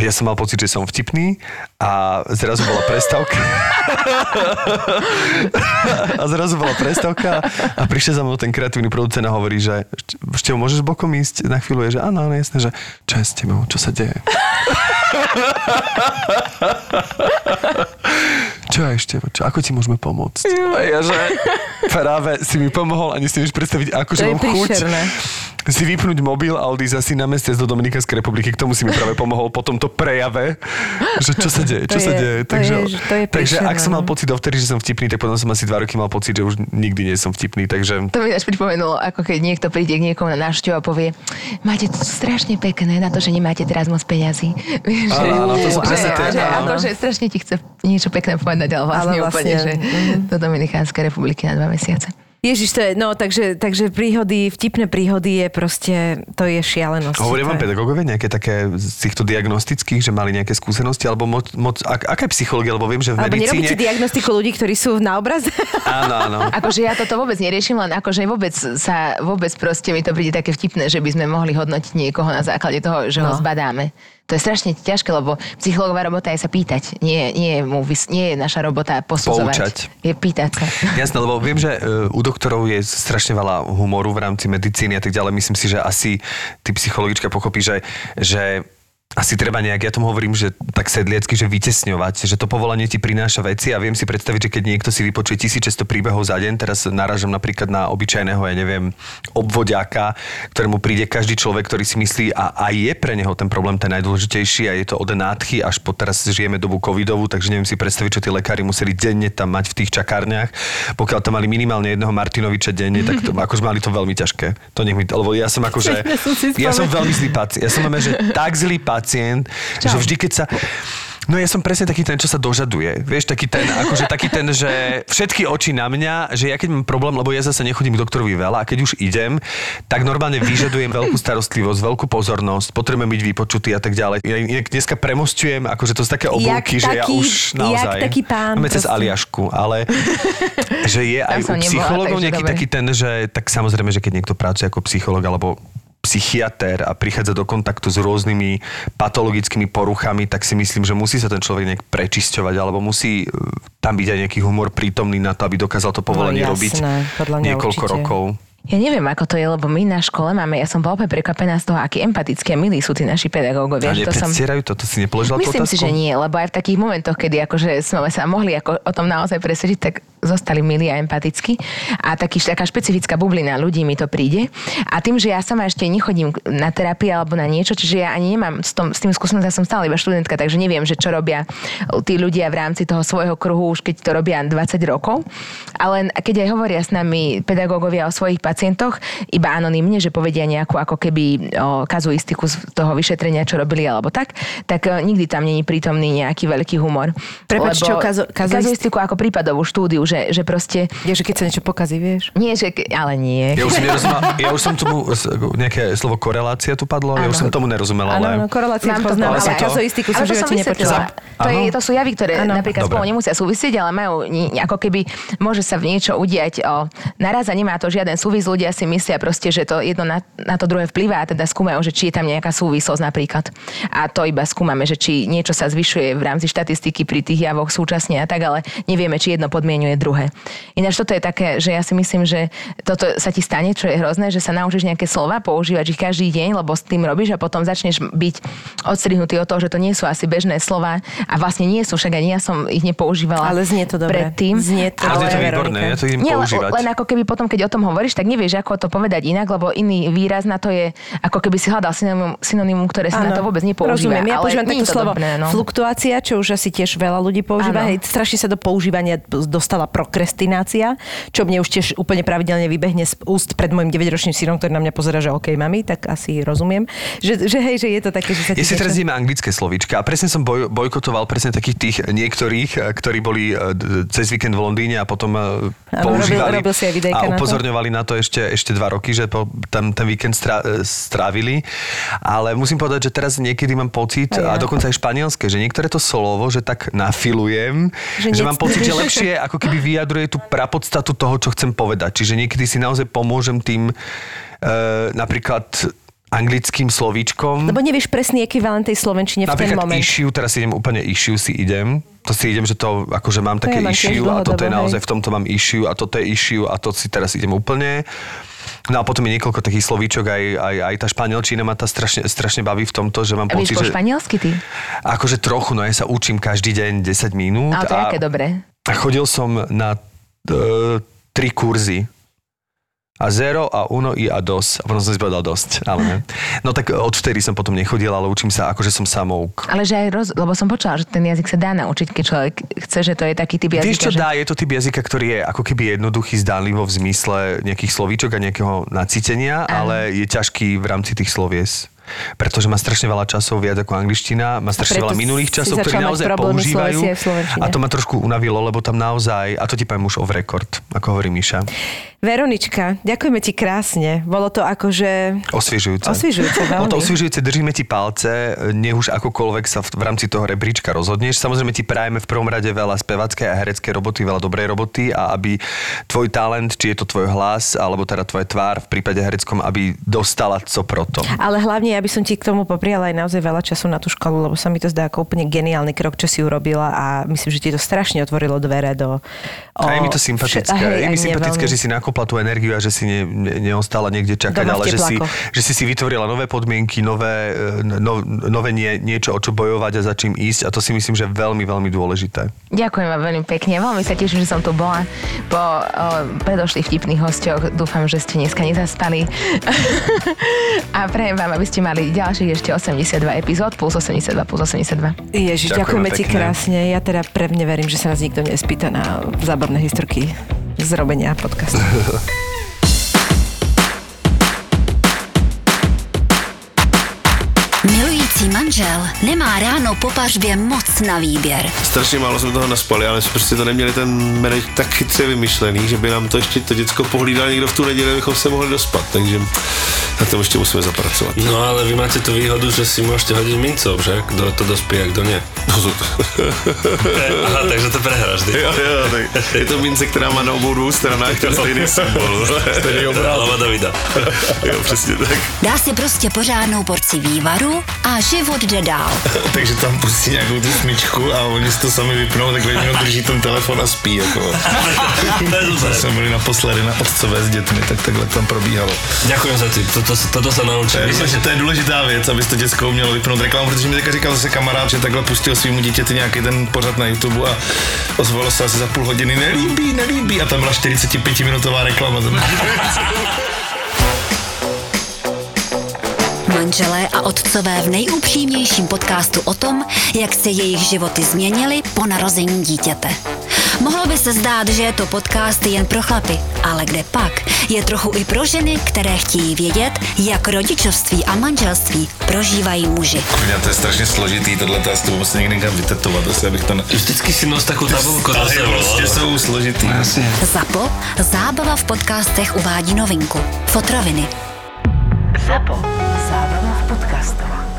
Speaker 2: ja som mal pocit, že som vtipný a zrazu bola prestávka. a zrazu bola prestávka a prišiel za mnou ten kreatívny producent a hovorí, že ešte môžeš bokom ísť na chvíľu, je, že áno, áno, jasné, že čo je s tebou, čo sa deje? čo ešte, čo, ako ti môžeme pomôcť? A ja, že práve si mi pomohol a si nevieš predstaviť, ako
Speaker 3: To
Speaker 2: mám chuť. Si vypnúť mobil a odísť asi na mesiac do Dominikanskej republiky. K tomu si mi práve pomohol po tomto prejave, že čo sa deje, čo
Speaker 3: To
Speaker 2: sa
Speaker 3: je-
Speaker 2: deje.
Speaker 3: to
Speaker 2: Takže,
Speaker 3: je- to je
Speaker 2: takže ak som mal
Speaker 3: no.
Speaker 2: pocit dovtedy, že som vtipný, tak potom som asi dva roky mal pocit, že už nikdy nie som vtipný. Takže
Speaker 4: To mi až pripomenulo, ako keď niekto príde k niekomu na návštevu a povie, máte to strašne pekné na to, že nemáte teraz moc peňazí.
Speaker 2: Áno, to sú presne tie-.
Speaker 4: Akože strašne ti chce niečo pekné povedať, ale vlastne,
Speaker 3: Ale vlastne,
Speaker 4: úplne, že
Speaker 3: mhm.
Speaker 4: do Dominikánskej republiky na dva mesiace.
Speaker 3: Ježiš, to je, no takže, takže príhody, vtipné príhody je proste, to je šialenosť.
Speaker 2: hovoria vám pedagógovia nejaké také z týchto diagnostických, že mali nejaké skúsenosti, alebo moc, moc ak, aká je psychológia, lebo viem, že v
Speaker 3: Alebo
Speaker 2: medicíne...
Speaker 3: nerobíte diagnostiku ľudí, ktorí sú na obraze?
Speaker 2: Áno, áno.
Speaker 4: Akože ja toto vôbec neriešim, len akože vôbec sa, vôbec proste mi to príde také vtipné, že by sme mohli hodnotiť niekoho na základe toho, že ho
Speaker 3: No.
Speaker 4: zbadáme. To je strašne ťažké, lebo psychológová robota je sa pýtať. Nie, nie, je, mu, nie je naša robota posudzovať.
Speaker 2: Poučať.
Speaker 4: Je pýtať sa.
Speaker 2: Jasné, lebo viem, že e, u doktorov je strašne veľa humoru v rámci medicíny a tak ďalej. Myslím si, že asi ty psychologička pochopí, že, že asi treba nejak, ja tomu hovorím, že tak sedliecky, že vytesňovať, že to povolanie ti prináša veci a viem si predstaviť, že keď niekto si vypočuje 1600 príbehov za deň, teraz narážam napríklad na obyčajného, ja neviem, obvodiaka, ktorému príde každý človek, ktorý si myslí a aj je pre neho ten problém ten najdôležitejší a je to od nádchy až po teraz žijeme dobu covidovú, takže neviem si predstaviť, čo tí lekári museli denne tam mať v tých čakárniach. Pokiaľ tam mali minimálne jedného Martinoviča denne, tak to, akože mali to veľmi ťažké. To nech mi, lebo ja som akože,
Speaker 3: Ja som
Speaker 2: ja som veľmi zlý pacient. Ja som že tak zlý pacient, že vždy, keď sa... No ja som presne taký ten, čo sa dožaduje. Vieš, taký ten, akože taký ten, že všetky oči na mňa, že ja keď mám problém, lebo ja zase nechodím k doktorovi veľa a keď už idem, tak normálne vyžadujem veľkú starostlivosť, veľkú pozornosť, potrebujem byť vypočutý a tak ďalej. Ja inak dneska premostujem, akože to sú také oblúky, že ja
Speaker 3: taký-
Speaker 2: už
Speaker 3: jak
Speaker 2: naozaj...
Speaker 3: taký pán
Speaker 2: Máme cez. Aliašku, ale že je aj
Speaker 4: som
Speaker 2: u psychologov nejaký
Speaker 4: dobre.
Speaker 2: taký ten, že tak samozrejme, že keď niekto pracuje ako psycholog alebo psychiater a prichádza do kontaktu s rôznymi patologickými poruchami, tak si myslím, že musí sa ten človek nejak prečisťovať, alebo musí e, tam byť aj nejaký humor prítomný na to, aby dokázal to povolenie
Speaker 3: No,
Speaker 2: robiť
Speaker 3: jasné, mňa
Speaker 2: niekoľko
Speaker 3: určite.
Speaker 2: rokov.
Speaker 4: Ja neviem, ako to je, lebo my na škole máme, ja som bola úplne prekvapená z toho, akí empatickí a milí sú tí naši pedagógovia.
Speaker 2: A
Speaker 4: že to som...
Speaker 2: to? To si nepoložila tú
Speaker 4: Myslím si,
Speaker 2: otázku?
Speaker 4: že nie, lebo aj v takých momentoch, kedy akože sme sa mohli ako o tom naozaj presvedčiť, tak zostali milí a empatickí. A taký, taká špecifická bublina ľudí mi to príde. A tým, že ja sama ešte nechodím na terapiu alebo na niečo, čiže ja ani nemám s, tom, s tým skúsenosť, ja som stále iba študentka, takže neviem, že čo robia tí ľudia v rámci toho svojho kruhu, už keď to robia 20 rokov. Ale keď aj hovoria s nami pedagógovia o svojich pacientoch, iba anonymne, že povedia nejakú ako keby o, kazuistiku z toho vyšetrenia, čo robili alebo tak, tak e, nikdy tam není prítomný nejaký veľký humor.
Speaker 3: Prepač, čo, kazu- kazuist-
Speaker 4: kazuistiku ako prípadovú štúdiu, že, že proste...
Speaker 3: Je, že keď sa niečo pokazí, vieš?
Speaker 4: Nie, že... Ale nie.
Speaker 2: Ja už som nerozumel, ja už som tomu, nejaké slovo korelácia tu padlo, ja už som tomu nerozumel,
Speaker 3: Áno,
Speaker 2: ale...
Speaker 3: áno,
Speaker 4: to
Speaker 3: poznám,
Speaker 2: ale to-
Speaker 3: kazuistiku som v
Speaker 4: to
Speaker 3: živote
Speaker 4: vysvetlila.
Speaker 3: nepočula.
Speaker 4: To, je, to sú javy, ktoré
Speaker 3: Áno.
Speaker 4: napríklad
Speaker 2: Dobre.
Speaker 4: spolu nemusia súvisieť, ale majú ako keby, môže sa v niečo udiať o, naraz a nemá to žiaden súvis. Ľudia si myslia proste, že to jedno na, na to druhé vplyvá a teda skúmajú, že či je tam nejaká súvislosť napríklad. A to iba skúmame, že či niečo sa zvyšuje v rámci štatistiky pri tých javoch súčasne a tak, ale nevieme, či jedno podmienuje druhé. Ináč toto je také, že ja si myslím, že toto sa ti stane, čo je hrozné, že sa naučíš nejaké slova, používať ich každý deň, lebo s tým robíš a potom začneš byť odstrihnutý od toho, že to nie sú asi bežné slova a vlastne nie sú, však ani ja som ich nepoužívala
Speaker 3: Ale znie to dobre.
Speaker 4: predtým.
Speaker 3: Znie to
Speaker 2: Ale je to výborné, ja to idem
Speaker 4: Nie, len,
Speaker 2: používať.
Speaker 4: len ako keby potom, keď o tom hovoríš, tak nevieš, ako to povedať inak, lebo iný výraz na to je, ako keby si hľadal synonymum, synonymum ktoré sa na to vôbec nepoužíva.
Speaker 3: Rozumiem, ja
Speaker 4: ale
Speaker 3: používam takto
Speaker 4: je to
Speaker 3: slovo
Speaker 4: dobré, no.
Speaker 3: fluktuácia, čo už asi tiež veľa ľudí používa. Hej, strašne sa do používania dostala prokrastinácia, čo mne už tiež úplne pravidelne vybehne z úst pred môjim 9-ročným synom, ktorý na mňa pozera, že OK, mami, tak asi rozumiem. Že, že hej, že je to také, že sa
Speaker 2: Ja si teraz ideme anglické slovíčka a presne som boj, bojkotoval presne takých tých niektorých, eh, ktorí boli eh, cez víkend v Londýne a potom eh,
Speaker 3: Áno,
Speaker 2: používali
Speaker 3: robil- robil si aj
Speaker 2: a
Speaker 3: na to.
Speaker 2: upozorňovali na to ešte, ešte dva roky, že po, tam ten víkend strá, eh, strávili. Ale musím povedať, že teraz niekedy mám pocit,
Speaker 3: A ja.
Speaker 2: a dokonca aj španielské, že niektoré to slovo, že tak nafilujem,
Speaker 3: Že
Speaker 2: že, mám pocit, že lepšie ako keby vyjadruje tú prapodstatu toho, čo chcem povedať. Čiže niekedy si naozaj pomôžem tým eh, napríklad anglickým slovíčkom.
Speaker 3: Lebo nevieš presný ekvivalent tej slovenčine v ten
Speaker 2: Napríklad
Speaker 3: moment.
Speaker 2: issue, teraz idem úplne issue si idem. To si idem, že to, akože mám
Speaker 3: To
Speaker 2: také
Speaker 3: ja
Speaker 2: issue a toto je naozaj,
Speaker 3: hej.
Speaker 2: v tomto mám issue a toto je issue a to si teraz idem úplne. No a potom je niekoľko takých slovíčok, aj, aj, aj tá španielčina ma tá strašne, strašne baví v tomto, že mám
Speaker 4: A
Speaker 2: pocit,
Speaker 4: po
Speaker 2: že...
Speaker 4: španielsky ty?
Speaker 2: Akože trochu, no ja sa učím každý deň 10 minút.
Speaker 4: Ale to je aké dobré.
Speaker 2: A chodil som na uh, tri kurzy. A zero, a uno, i a dos. A potom som si povedal dosť. Ale ne. No tak odvtedy som potom nechodil, ale učím sa, akože som samouk.
Speaker 4: Ale že aj roz... Lebo som počula, že ten jazyk sa dá naučiť, keď človek chce, že to je taký typ jazyka.
Speaker 2: Vieš čo
Speaker 4: že...
Speaker 2: dá? Je to typ jazyka, ktorý je ako keby jednoduchý, zdánlivo v zmysle nejakých slovíčok a nejakého nacítenia, ale je ťažký v rámci tých slovies. Pretože má strašne veľa časov, viac ako angličtina, má strašne veľa minulých časov, ktoré naozaj používajú.
Speaker 3: aj.
Speaker 2: A to ma trošku unavilo, lebo tam naozaj, a to ti poviem už off record, ako hovorí Miša,
Speaker 3: Veronička, ďakujeme ti krásne. Bolo to akože...
Speaker 2: osviežujúce.
Speaker 3: Osviežujúce, veľmi.
Speaker 2: To osviežujúce, držíme ti palce, nech už akokoľvek sa v, v rámci toho rebríčka rozhodneš. Samozrejme ti prajeme v prvom rade veľa spevackej a hereckej roboty, veľa dobrej roboty a aby tvoj talent, či je to tvoj hlas, alebo teda tvoja tvár v prípade hereckom, aby dostala co proto.
Speaker 3: Ale hlavne, ja by som ti k tomu popriala aj naozaj veľa času na tú školu, lebo sa mi to zdá ako úplne geniálny krok, čo si urobila a myslím, že ti to strašne otvorilo dvere do...
Speaker 2: A je mi to sympatické.
Speaker 3: A hej,
Speaker 2: je mi sympatické,
Speaker 3: veľmi.
Speaker 2: že si nakopla tú energiu a že si ne, ne, neostala niekde čakať,
Speaker 3: Doma
Speaker 2: ale že si, že si si vytvorila nové podmienky, nové, e, no, nové nie, niečo, o čo bojovať a za čím ísť a to si myslím, že je veľmi, veľmi dôležité.
Speaker 4: Ďakujem vám veľmi pekne. Veľmi sa teším, že som tu bola po o, predošlých vtipných hostoch. Dúfam, že ste dneska nezaspali. a prajem vám, aby ste mali ďalších ešte 82 epizód, plus 82, plus 82.
Speaker 3: Ježiš,
Speaker 2: Ďakujeme
Speaker 3: ďakujeme ti krásne. Ja teda pevne verím, že sa nás nikto nespýta na záborné historky z robenia podcastu.
Speaker 5: Milující manžel nemá ráno po pařbě moc na výběr.
Speaker 6: Strašně málo jsme toho naspali, ale jsme prostě to neměli ten manage tak chytře vymyšlený, že by nám to ještě to děcko pohlídal někdo v tu neděli, abychom se mohli dospat, takže na tom ještě musíme zapracovat.
Speaker 7: No ale vy máte tú výhodu, že si môžete hodiť mincov, že? Kto to dospie a kto nie.
Speaker 6: Pozor.
Speaker 7: Aha, takže to prehráš, ty.
Speaker 6: Jo, jo, tak je to mince, která má na obou dvou stranách ten stejný symbol. Stejný obraz.
Speaker 7: Hlava Davida.
Speaker 6: Jo, přesně tak.
Speaker 5: Dá si prostě pořádnou porci vývaru a život jde dál.
Speaker 6: Takže tam pustí nějakou tu smyčku a oni si to sami vypnou, tak jenom drží ten telefon a spí. Jako.
Speaker 7: To
Speaker 6: jsme byli naposledy na otcové s dětmi, tak takhle tam probíhalo.
Speaker 7: Ďakujem za tip, toto, toto sa naučím.
Speaker 6: To je,
Speaker 7: Myslím,
Speaker 6: že to je důležitá věc, aby to děcko umělo vypnout reklamu, protože mi teďka říkal zase kamarád, že takhle pustil svýmu dítěti nějaký ten pořad na YouTube a ozvalo se asi za půl hodiny, nelíbí, nelíbí a tam byla 45 minutová reklama.
Speaker 5: Manželé a otcové v nejupřímnějším podcastu o tom, jak se jejich životy změnily po narození dítěte. Mohlo by se zdát, že je to podcast jen pro chlapy, ale kde pak? Je trochu i pro ženy, které chtějí vědět, jak rodičovství a manželství prožívají muži.
Speaker 6: Kurňa, to je strašně složitý, tohle to asi to musím někdy někam vytetovat, asi abych to ne...
Speaker 7: Vždycky si nos takú tabulku sebou.
Speaker 6: prostě jsou složitý.
Speaker 5: ZAPO, zábava v podcastech uvádí novinku. Fotroviny.
Speaker 3: ZAPO. Zábrná v podcastovách.